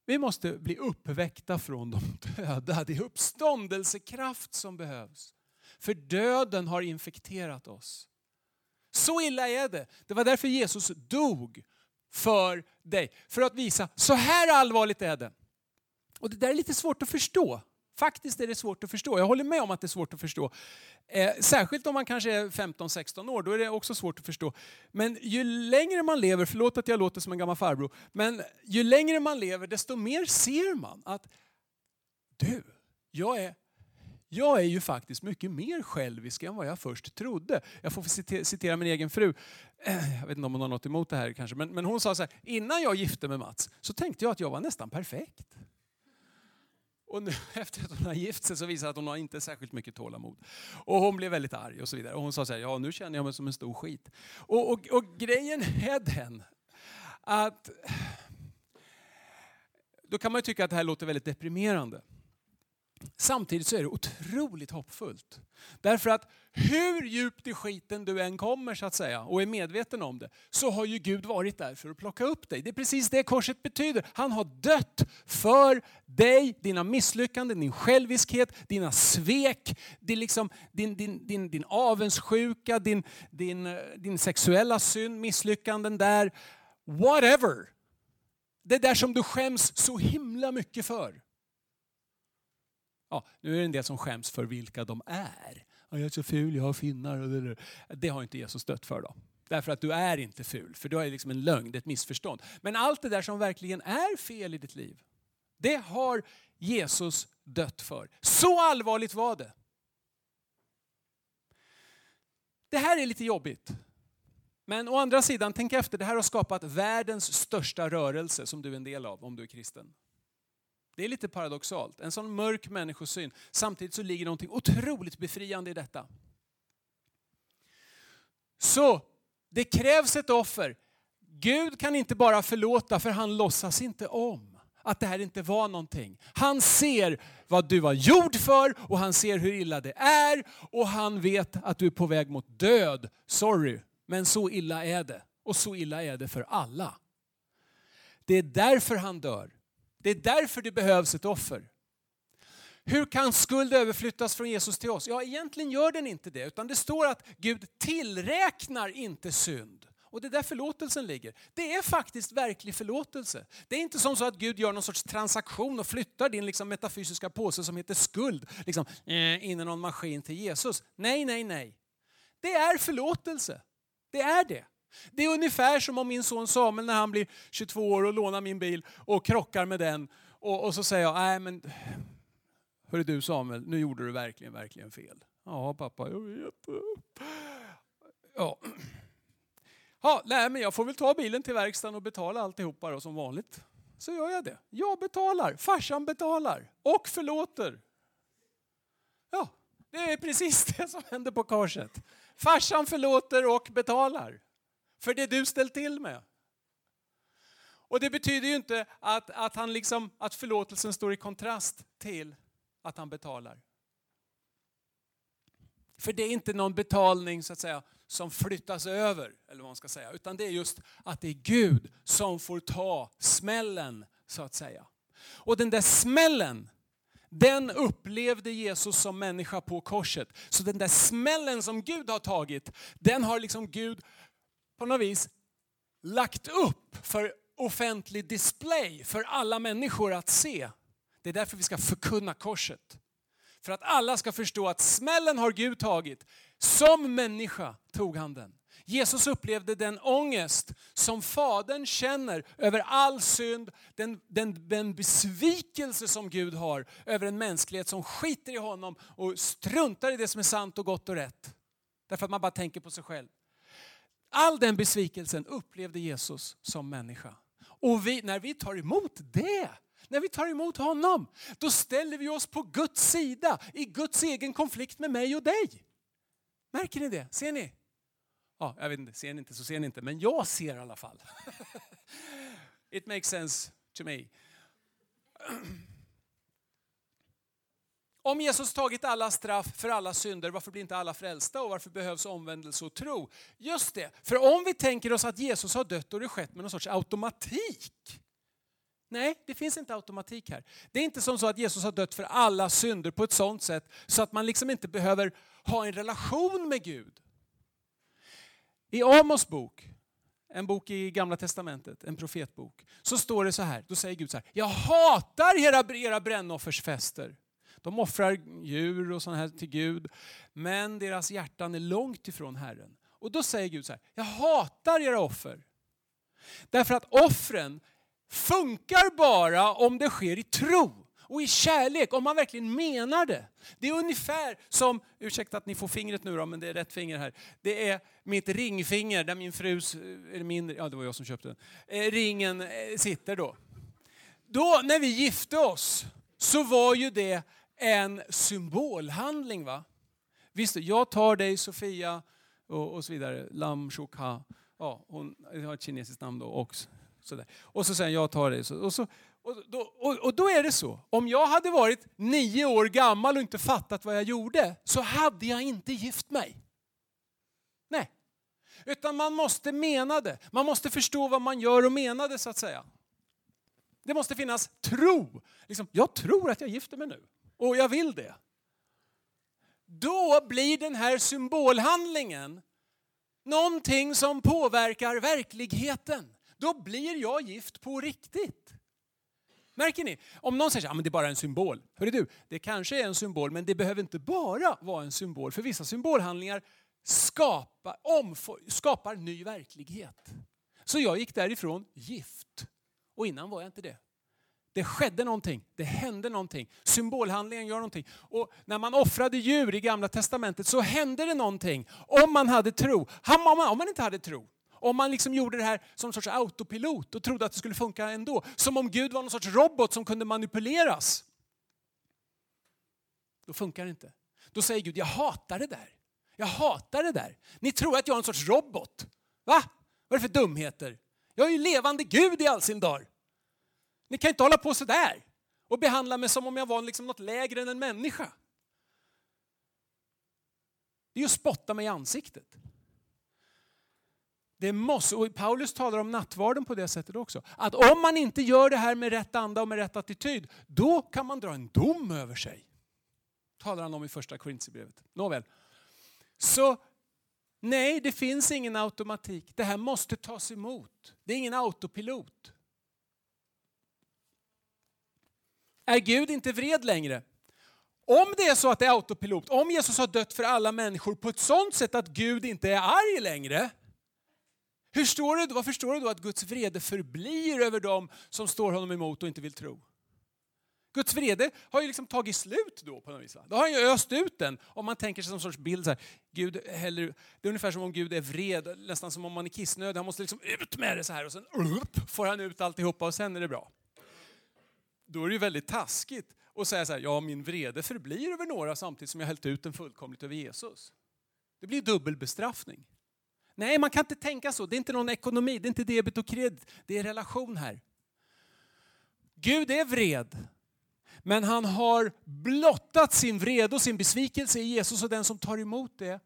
vi måste bli uppväckta från de döda. Det är uppståndelsekraft som behövs. För döden har infekterat oss. Så illa är det. Det var därför Jesus dog för dig. För att visa, så här allvarligt är det. Och det där är lite svårt att förstå. Faktiskt är det svårt att förstå. Jag håller med om att det är svårt att förstå. Eh, särskilt om man kanske är 15-16 år, då är det också svårt att förstå. Men ju längre man lever, förlåt att jag låter som en gammal farbror, men ju längre man lever desto mer ser man att du, jag är jag är ju faktiskt mycket mer självisk än vad jag först trodde. Jag får citera min egen fru. Jag vet inte om hon har något emot det här kanske. Men, men hon sa så här, innan jag gifte mig med Mats så tänkte jag att jag var nästan perfekt. Och nu efter att hon har gift sig så visar det att hon har inte särskilt mycket tålamod. Och hon blev väldigt arg och så vidare. Och hon sa så här, ja nu känner jag mig som en stor skit. Och, och, och grejen är den att då kan man ju tycka att det här låter väldigt deprimerande. Samtidigt så är det otroligt hoppfullt. Därför att hur djupt i skiten du än kommer så att säga och är medveten om det, så har ju Gud varit där för att plocka upp dig. Det är precis det korset betyder. Han har dött för dig, dina misslyckanden, din själviskhet, dina svek, din, liksom, din, din, din, din avundsjuka, din, din, eh, din sexuella synd, misslyckanden där. Whatever. Det där som du skäms så himla mycket för. Ja, nu är det en del som skäms för vilka de är. Ja, jag är så ful, jag har finnar. Och det, det har inte Jesus dött för. då. Därför att du är inte ful, för du är liksom en lögn, det är ett missförstånd. Men allt det där som verkligen är fel i ditt liv, det har Jesus dött för. Så allvarligt var det. Det här är lite jobbigt. Men å andra sidan, tänk efter, det här har skapat världens största rörelse som du är en del av om du är kristen. Det är lite paradoxalt, en sån mörk människosyn. Samtidigt så ligger någonting otroligt befriande i detta. Så, det krävs ett offer. Gud kan inte bara förlåta för han låtsas inte om att det här inte var någonting. Han ser vad du var gjord för och han ser hur illa det är och han vet att du är på väg mot död. Sorry, men så illa är det. Och så illa är det för alla. Det är därför han dör. Det är därför det behövs ett offer. Hur kan skuld överflyttas från Jesus till oss? Ja, egentligen gör den inte det, utan det står att Gud tillräknar inte synd. Och det är där förlåtelsen ligger. Det är faktiskt verklig förlåtelse. Det är inte som så att Gud gör någon sorts transaktion och flyttar din liksom metafysiska påse som heter skuld liksom, eh, in i någon maskin till Jesus. Nej, nej, nej. Det är förlåtelse. Det är det. Det är ungefär som om min son Samuel när han blir 22 år och lånar min bil och krockar med den. Och, och så säger jag, nej men Hörru du Samuel, nu gjorde du verkligen, verkligen fel. Ja pappa, jag vet. Ja. Ja, nej, men jag får väl ta bilen till verkstaden och betala alltihopa då, som vanligt. Så gör jag det. Jag betalar, farsan betalar och förlåter. Ja, det är precis det som händer på korset. Farsan förlåter och betalar för det du ställt till med. Och det betyder ju inte att, att, han liksom, att förlåtelsen står i kontrast till att han betalar. För det är inte någon betalning så att säga som flyttas över, eller vad man ska säga, utan det är just att det är Gud som får ta smällen så att säga. Och den där smällen, den upplevde Jesus som människa på korset. Så den där smällen som Gud har tagit, den har liksom Gud på något vis lagt upp för offentlig display för alla människor att se. Det är därför vi ska förkunna korset. För att alla ska förstå att smällen har Gud tagit. Som människa tog han den. Jesus upplevde den ångest som Fadern känner över all synd, den, den, den besvikelse som Gud har över en mänsklighet som skiter i honom och struntar i det som är sant och gott och rätt. Därför att man bara tänker på sig själv. All den besvikelsen upplevde Jesus som människa. Och vi, när vi tar emot det, när vi tar emot honom, då ställer vi oss på Guds sida i Guds egen konflikt med mig och dig. Märker ni det? Ser ni? Ja, jag vet inte, ser ni inte så ser ni inte, men jag ser i alla fall. It makes sense to me. Om Jesus tagit alla straff för alla synder, varför blir inte alla frälsta och varför behövs omvändelse och tro? Just det, för om vi tänker oss att Jesus har dött och det skett med någon sorts automatik. Nej, det finns inte automatik här. Det är inte som så att Jesus har dött för alla synder på ett sådant sätt så att man liksom inte behöver ha en relation med Gud. I Amos bok, en bok i Gamla Testamentet, en profetbok, så står det så här, då säger Gud så här, jag hatar era, era brännoffersfester. De offrar djur och sånt här till Gud, men deras hjärtan är långt ifrån Herren. Och då säger Gud så här, jag hatar era offer. Därför att offren funkar bara om det sker i tro och i kärlek, om man verkligen menar det. Det är ungefär som, ursäkta att ni får fingret nu då, men det är rätt finger här. Det är mitt ringfinger där min frus, eh, eller min, ja det var jag som köpte den, eh, ringen eh, sitter då. Då när vi gifte oss så var ju det en symbolhandling. va? Visst, jag tar dig Sofia och, och så vidare, Lam Shukha. Ja, hon har ett kinesiskt namn då också. Sådär. Och så säger jag tar dig. Och, så, och, då, och, och då är det så, om jag hade varit nio år gammal och inte fattat vad jag gjorde så hade jag inte gift mig. Nej. Utan man måste mena det. Man måste förstå vad man gör och mena det så att säga. Det måste finnas tro. Liksom, jag tror att jag gifter mig nu och jag vill det. Då blir den här symbolhandlingen någonting som påverkar verkligheten. Då blir jag gift på riktigt. Märker ni? Om någon säger att ah, det är bara en symbol. Hörru du, det kanske är en symbol men det behöver inte bara vara en symbol. För vissa symbolhandlingar skapar, skapar ny verklighet. Så jag gick därifrån gift. Och innan var jag inte det. Det skedde någonting, det hände någonting. Symbolhandlingen gör någonting. Och när man offrade djur i gamla testamentet så hände det någonting. Om man hade tro. Om man inte hade tro. Om man liksom gjorde det här som en sorts autopilot och trodde att det skulle funka ändå. Som om Gud var någon sorts robot som kunde manipuleras. Då funkar det inte. Då säger Gud, jag hatar det där. Jag hatar det där. Ni tror att jag är en sorts robot. Va? Vad är det för dumheter? Jag är ju levande Gud i all sin dag. Ni kan inte hålla på sådär och behandla mig som om jag var liksom något lägre än en människa. Det är ju att spotta mig i ansiktet. Det måste, och Paulus talar om nattvarden på det sättet också. Att om man inte gör det här med rätt anda och med rätt attityd, då kan man dra en dom över sig. Talar han om i första Korintierbrevet. Nåväl. Så nej, det finns ingen automatik. Det här måste tas emot. Det är ingen autopilot. Är Gud inte vred längre? Om det är så att det är autopilot, om Jesus har dött för alla människor på ett sånt sätt att Gud inte är arg längre, hur står det, vad förstår du då att Guds vrede förblir över dem som står honom emot och inte vill tro? Guds vrede har ju liksom tagit slut då på något vis. Va? Då har han ju öst ut den. Om man tänker sig som sorts bild så här, Gud häller, det är ungefär som om Gud är vred, nästan som om man är kissnödig. Han måste liksom ut med det så här och sen upp, får han ut alltihopa och sen är det bra. Då är det ju väldigt taskigt att säga så här, ja min vrede förblir över några samtidigt som jag hällt ut den fullkomligt över Jesus. Det blir dubbelbestraffning. Nej, man kan inte tänka så. Det är inte någon ekonomi, det är inte debet och kredit. Det är relation här. Gud är vred. Men han har blottat sin vrede och sin besvikelse i Jesus och den som tar emot det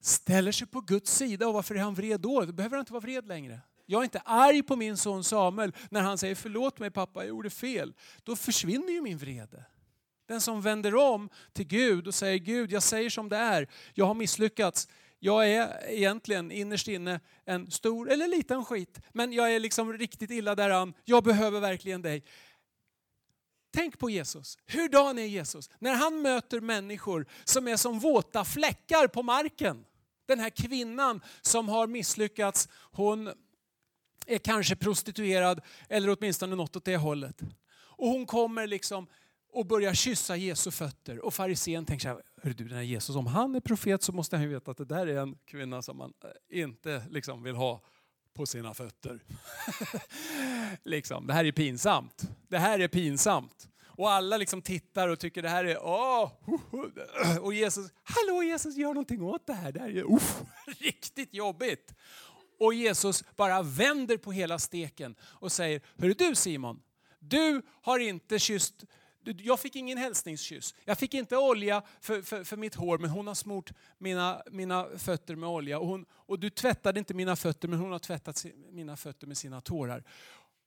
ställer sig på Guds sida. Och varför är han vred då? Då behöver han inte vara vred längre. Jag är inte arg på min son Samuel när han säger förlåt mig pappa, jag gjorde fel. Då försvinner ju min vrede. Den som vänder om till Gud och säger Gud, jag säger som det är. Jag har misslyckats. Jag är egentligen innerst inne en stor eller liten skit, men jag är liksom riktigt illa däran. Jag behöver verkligen dig. Tänk på Jesus. Hurdan är Jesus? När han möter människor som är som våta fläckar på marken. Den här kvinnan som har misslyckats, hon är kanske prostituerad eller åtminstone något åt det hållet. Och hon kommer liksom och börjar kyssa Jesu fötter. Och farisén tänker så här, Hör du den här Jesus, om han är profet så måste han ju veta att det där är en kvinna som man eh, inte liksom vill ha på sina fötter. liksom, det här är pinsamt. Det här är pinsamt. Och alla liksom tittar och tycker det här är, åh, och Jesus, hallå Jesus, gör någonting åt det här. Det här är uff, riktigt jobbigt. Och Jesus bara vänder på hela steken och säger, hörru du Simon, du har inte kysst jag fick ingen hälsningskyss. Jag fick inte olja för, för, för, mitt hår, men hon har smort mina, mina fötter med olja. Och, hon, och du tvättade inte mina fötter, men hon har tvättat mina fötter med sina tårar.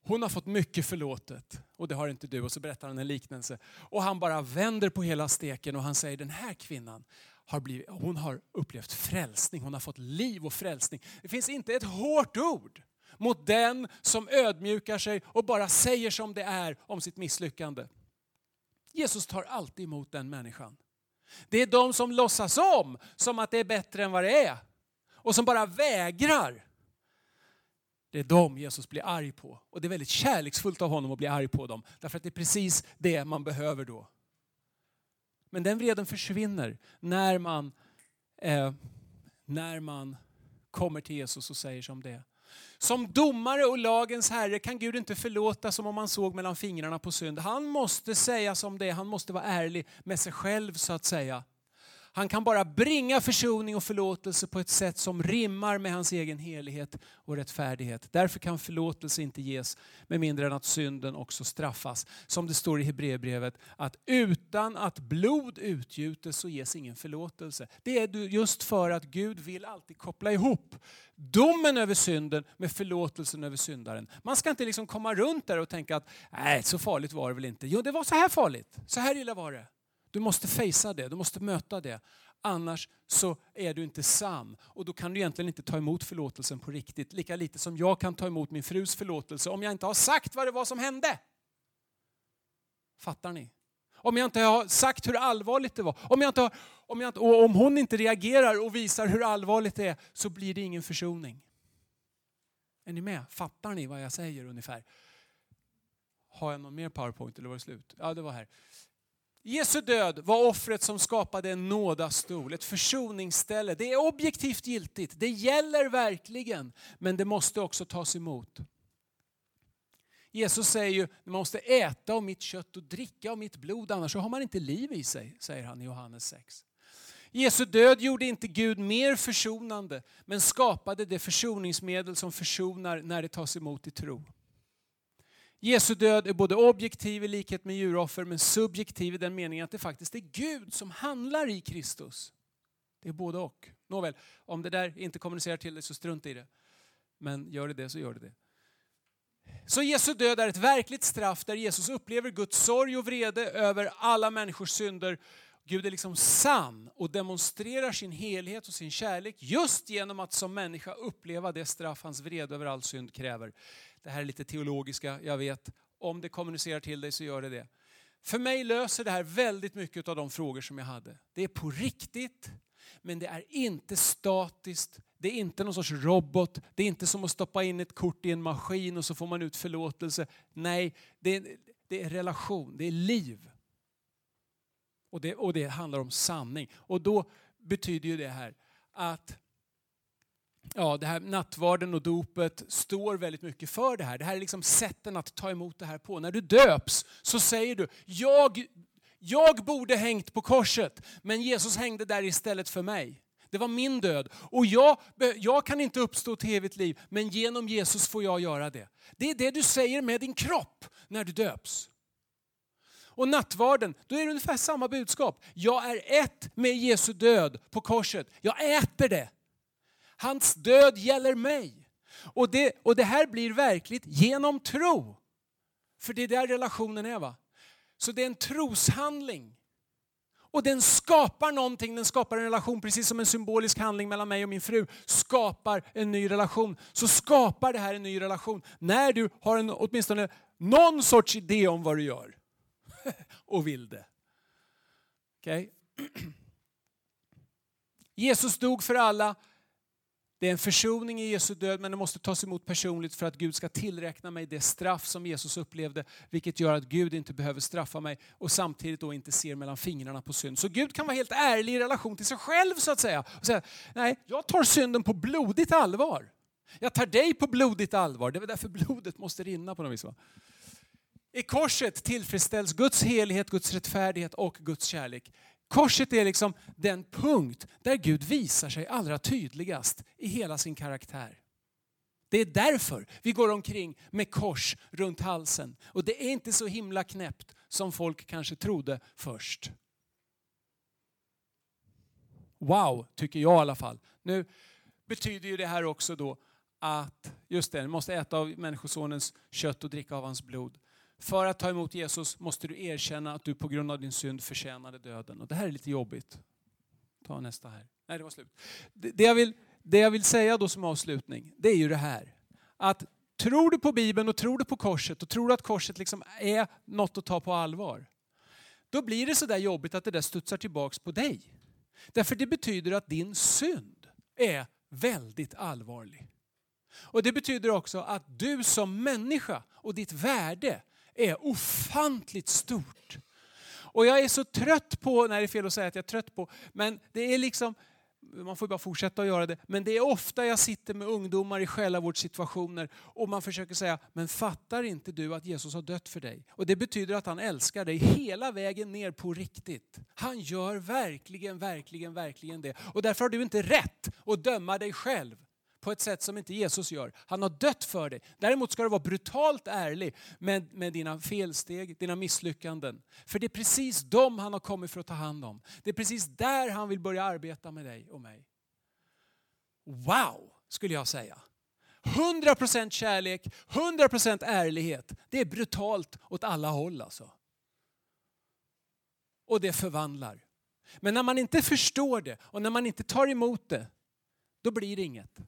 Hon har fått mycket förlåtet och det har inte du. Och så berättar han en liknelse. Och han bara vänder på hela steken och han säger den här kvinnan har, blivit, hon har upplevt frälsning. Hon har fått liv och frälsning. Det finns inte ett hårt ord mot den som ödmjukar sig och bara säger som det är om sitt misslyckande. Jesus tar alltid emot den människan. Det är de som låtsas om som att det är bättre än vad det är och som bara vägrar. Det är dem Jesus blir arg på. Och det är väldigt kärleksfullt av honom att bli arg på dem. Därför att det är precis det man behöver då. Men den vreden försvinner när man, eh, när man kommer till Jesus och säger som det är. Som domare och lagens herre kan Gud inte förlåta som om man såg mellan fingrarna på synd. Han måste säga som det är, han måste vara ärlig med sig själv så att säga. Han kan bara bringa försoning och förlåtelse på ett sätt som rimmar med hans egen helighet och rättfärdighet. Därför kan förlåtelse inte ges med mindre än att synden också straffas. Som det står i Hebreerbrevet att utan att blod utgjutes så ges ingen förlåtelse. Det är just för att Gud vill alltid koppla ihop domen över synden med förlåtelsen över syndaren. Man ska inte liksom komma runt där och tänka att nej, så farligt var det väl inte. Jo, det var så här farligt. Så här illa var det. Du måste fejsa det, du måste möta det. Annars så är du inte sann. Och då kan du egentligen inte ta emot förlåtelsen på riktigt. Lika lite som jag kan ta emot min frus förlåtelse om jag inte har sagt vad det var som hände. Fattar ni? Om jag inte har sagt hur allvarligt det var, om, jag inte har, om, jag inte, och om hon inte reagerar och visar hur allvarligt det är, så blir det ingen försoning. Är ni med? Fattar ni vad jag säger ungefär? Har jag någon mer powerpoint eller var det slut? Ja, det var här. Jesu död var offret som skapade en nådastol, ett försoningsställe. Det är objektivt giltigt, det gäller verkligen, men det måste också tas emot. Jesus säger ju, man måste äta av mitt kött och dricka av mitt blod, annars har man inte liv i sig, säger han i Johannes 6. Jesu död gjorde inte Gud mer försonande, men skapade det försoningsmedel som försonar när det tas emot i tro. Jesu död är både objektiv i likhet med djuroffer, men subjektiv i den meningen att det faktiskt är Gud som handlar i Kristus. Det är både och. Nåväl, om det där inte kommunicerar till dig så strunt i det. Men gör det det så gör det det. Så Jesu död är ett verkligt straff där Jesus upplever Guds sorg och vrede över alla människors synder. Gud är liksom sann och demonstrerar sin helhet och sin kärlek just genom att som människa uppleva det straff hans vrede över all synd kräver. Det här är lite teologiska, jag vet. Om det kommunicerar till dig så gör det det. För mig löser det här väldigt mycket av de frågor som jag hade. Det är på riktigt, men det är inte statiskt. Det är inte någon sorts robot. Det är inte som att stoppa in ett kort i en maskin och så får man ut förlåtelse. Nej, det är, det är relation, det är liv. Och det, och det handlar om sanning. Och då betyder ju det här att ja, det här nattvarden och dopet står väldigt mycket för det här. Det här är liksom sätten att ta emot det här på. När du döps så säger du, jag, jag borde hängt på korset, men Jesus hängde där istället för mig. Det var min död. Och jag, jag kan inte uppstå till evigt liv, men genom Jesus får jag göra det. Det är det du säger med din kropp när du döps. Och nattvarden, då är det ungefär samma budskap. Jag är ett med Jesu död på korset. Jag äter det. Hans död gäller mig. Och det, och det här blir verkligt genom tro. För det är där relationen är. va? Så det är en troshandling. Och den skapar någonting, den skapar en relation precis som en symbolisk handling mellan mig och min fru skapar en ny relation. Så skapar det här en ny relation när du har en, åtminstone någon sorts idé om vad du gör. och vill det. Okay? Jesus dog för alla det är en försoning i Jesu död men det måste tas emot personligt för att Gud ska tillräkna mig det straff som Jesus upplevde vilket gör att Gud inte behöver straffa mig och samtidigt då inte ser mellan fingrarna på synd. Så Gud kan vara helt ärlig i relation till sig själv så att säga och säga nej, jag tar synden på blodigt allvar. Jag tar dig på blodigt allvar. Det är därför blodet måste rinna på något vis. Va? I korset tillfredsställs Guds helighet, Guds rättfärdighet och Guds kärlek. Korset är liksom den punkt där Gud visar sig allra tydligast i hela sin karaktär. Det är därför vi går omkring med kors runt halsen. Och det är inte så himla knäppt som folk kanske trodde först. Wow, tycker jag i alla fall. Nu betyder ju det här också då att, just det, ni måste äta av Människosonens kött och dricka av hans blod. För att ta emot Jesus måste du erkänna att du på grund av din synd förtjänade döden. Och det här är lite jobbigt. Ta nästa här. Nej, det var slut. Det jag vill, det jag vill säga då som avslutning, det är ju det här. Att tror du på Bibeln och tror du på korset och tror du att korset liksom är något att ta på allvar. Då blir det så där jobbigt att det där studsar tillbaks på dig. Därför det betyder att din synd är väldigt allvarlig. Och det betyder också att du som människa och ditt värde är ofantligt stort. Och jag är så trött på, nej det är fel att säga att jag är trött på, men det är liksom, man får bara fortsätta att göra det, men det är ofta jag sitter med ungdomar i själavårdssituationer och man försöker säga, men fattar inte du att Jesus har dött för dig? Och det betyder att han älskar dig hela vägen ner på riktigt. Han gör verkligen, verkligen, verkligen det. Och därför har du inte rätt att döma dig själv på ett sätt som inte Jesus gör. Han har dött för dig. Däremot ska du vara brutalt ärlig med, med dina felsteg, dina misslyckanden. För det är precis dem han har kommit för att ta hand om. Det är precis där han vill börja arbeta med dig och mig. Wow, skulle jag säga. 100% kärlek, 100% ärlighet. Det är brutalt åt alla håll alltså. Och det förvandlar. Men när man inte förstår det och när man inte tar emot det, då blir det inget.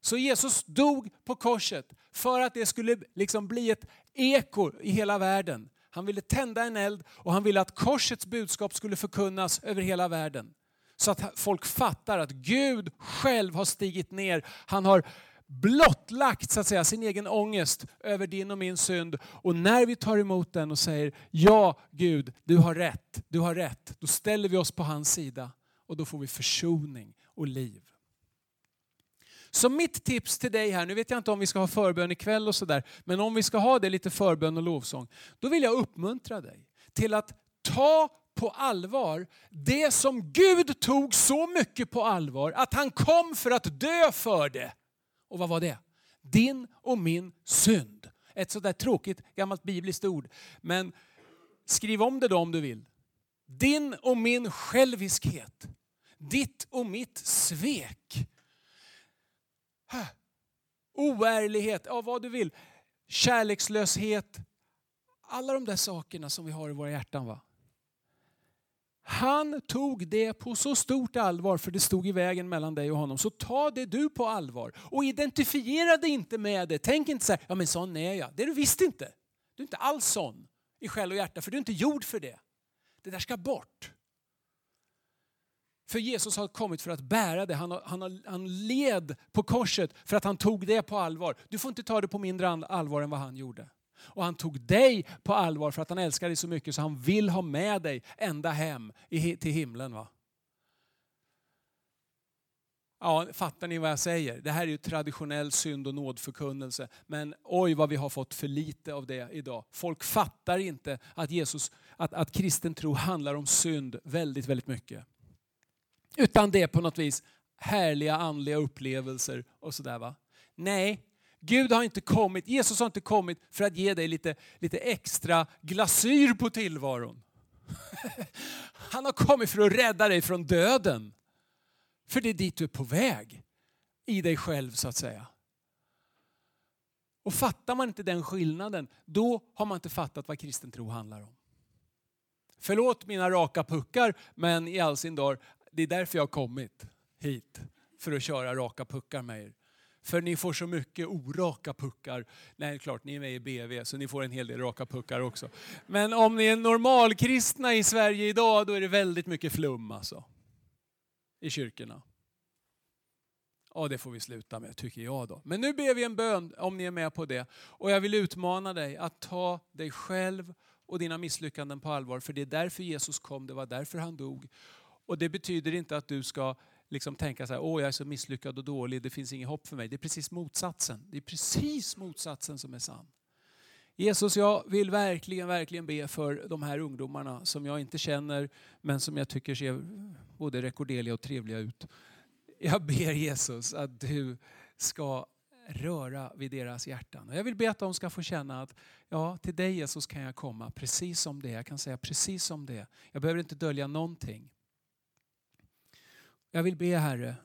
Så Jesus dog på korset för att det skulle liksom bli ett eko i hela världen. Han ville tända en eld och han ville att korsets budskap skulle förkunnas över hela världen. Så att folk fattar att Gud själv har stigit ner. Han har blottlagt så att säga, sin egen ångest över din och min synd. Och när vi tar emot den och säger ja Gud, du har rätt, du har rätt. Då ställer vi oss på hans sida och då får vi försoning och liv. Så mitt tips till dig här, nu vet jag inte om vi ska ha förbön ikväll och sådär, men om vi ska ha det lite förbön och lovsång, då vill jag uppmuntra dig till att ta på allvar det som Gud tog så mycket på allvar att han kom för att dö för det. Och vad var det? Din och min synd. Ett sådär tråkigt gammalt bibliskt ord. Men skriv om det då om du vill. Din och min själviskhet. Ditt och mitt svek. Oärlighet, ja vad du vill. Kärlekslöshet. Alla de där sakerna som vi har i våra hjärtan. va? Han tog det på så stort allvar för det stod i vägen mellan dig och honom. Så ta det du på allvar och identifiera dig inte med det. Tänk inte så här, ja men sån är jag. Det är du visst inte. Du är inte alls sån i själ och hjärta för du är inte gjord för det. Det där ska bort. För Jesus har kommit för att bära det. Han, har, han, har, han led på korset för att han tog det på allvar. Du får inte ta det på mindre allvar än vad han gjorde. Och han tog dig på allvar för att han älskar dig så mycket så han vill ha med dig ända hem till himlen. Va? Ja, fattar ni vad jag säger? Det här är ju traditionell synd och nådförkunnelse. Men oj vad vi har fått för lite av det idag. Folk fattar inte att, Jesus, att, att kristen tro handlar om synd väldigt, väldigt mycket. Utan det är på något vis härliga andliga upplevelser och sådär. va. Nej, Gud har inte kommit, Jesus har inte kommit för att ge dig lite, lite extra glasyr på tillvaron. Han har kommit för att rädda dig från döden. För det är dit du är på väg. I dig själv så att säga. Och fattar man inte den skillnaden, då har man inte fattat vad kristen tro handlar om. Förlåt mina raka puckar, men i all sin dar, det är därför jag har kommit hit. För att köra raka puckar med er. För ni får så mycket oraka puckar. Nej, klart, ni är med i BV så ni får en hel del raka puckar också. Men om ni är normalkristna i Sverige idag, då är det väldigt mycket flum alltså. I kyrkorna. Ja, det får vi sluta med, tycker jag då. Men nu ber vi en bön, om ni är med på det. Och jag vill utmana dig att ta dig själv och dina misslyckanden på allvar. För det är därför Jesus kom, det var därför han dog. Och det betyder inte att du ska liksom tänka så här, åh jag är så misslyckad och dålig, det finns inget hopp för mig. Det är precis motsatsen. Det är precis motsatsen som är sann. Jesus, jag vill verkligen, verkligen be för de här ungdomarna som jag inte känner men som jag tycker ser både rekorderliga och trevliga ut. Jag ber Jesus att du ska röra vid deras hjärtan. Jag vill be att de ska få känna att ja, till dig Jesus kan jag komma precis som det Jag kan säga precis som det Jag behöver inte dölja någonting. Jag vill be Herre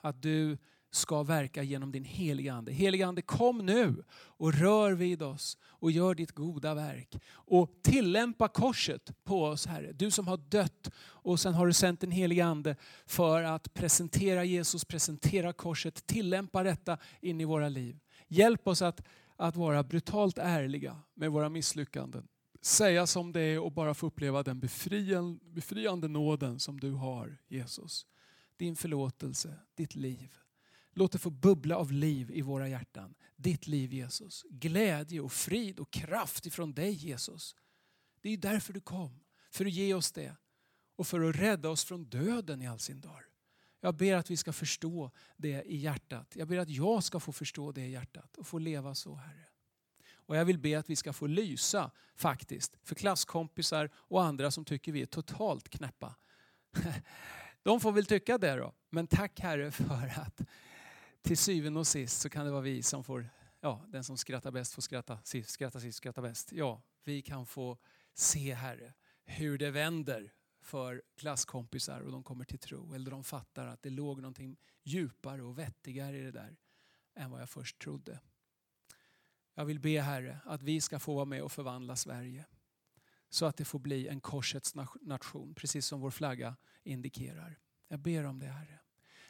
att du ska verka genom din heliga Ande. Heliga Ande kom nu och rör vid oss och gör ditt goda verk. Och tillämpa korset på oss Herre. Du som har dött och sen har du sänt den heliga Ande för att presentera Jesus, presentera korset, tillämpa detta in i våra liv. Hjälp oss att, att vara brutalt ärliga med våra misslyckanden säga som det är och bara få uppleva den befriande, befriande nåden som du har Jesus. Din förlåtelse, ditt liv. Låt det få bubbla av liv i våra hjärtan. Ditt liv Jesus. Glädje och frid och kraft ifrån dig Jesus. Det är därför du kom. För att ge oss det. Och för att rädda oss från döden i all sin dag. Jag ber att vi ska förstå det i hjärtat. Jag ber att jag ska få förstå det i hjärtat och få leva så Herre. Och jag vill be att vi ska få lysa faktiskt för klasskompisar och andra som tycker vi är totalt knäppa. De får väl tycka det då. Men tack Herre för att till syvende och sist så kan det vara vi som får, ja den som skrattar bäst får skratta sist, skratta sist, skratta bäst. Ja, vi kan få se Herre hur det vänder för klasskompisar och de kommer till tro. Eller de fattar att det låg någonting djupare och vettigare i det där än vad jag först trodde. Jag vill be Herre att vi ska få vara med och förvandla Sverige. Så att det får bli en korsets nation, precis som vår flagga indikerar. Jag ber om det Herre.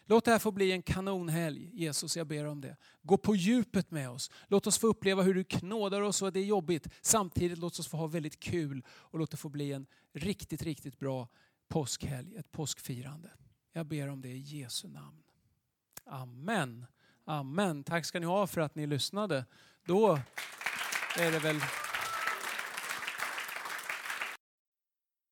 Låt det här få bli en kanonhelg. Jesus, jag ber om det. Gå på djupet med oss. Låt oss få uppleva hur du knådar oss och att det är jobbigt. Samtidigt låt oss få ha väldigt kul och låt det få bli en riktigt, riktigt bra påskhelg, ett påskfirande. Jag ber om det i Jesu namn. Amen. Amen. Tack ska ni ha för att ni lyssnade. Då är det väl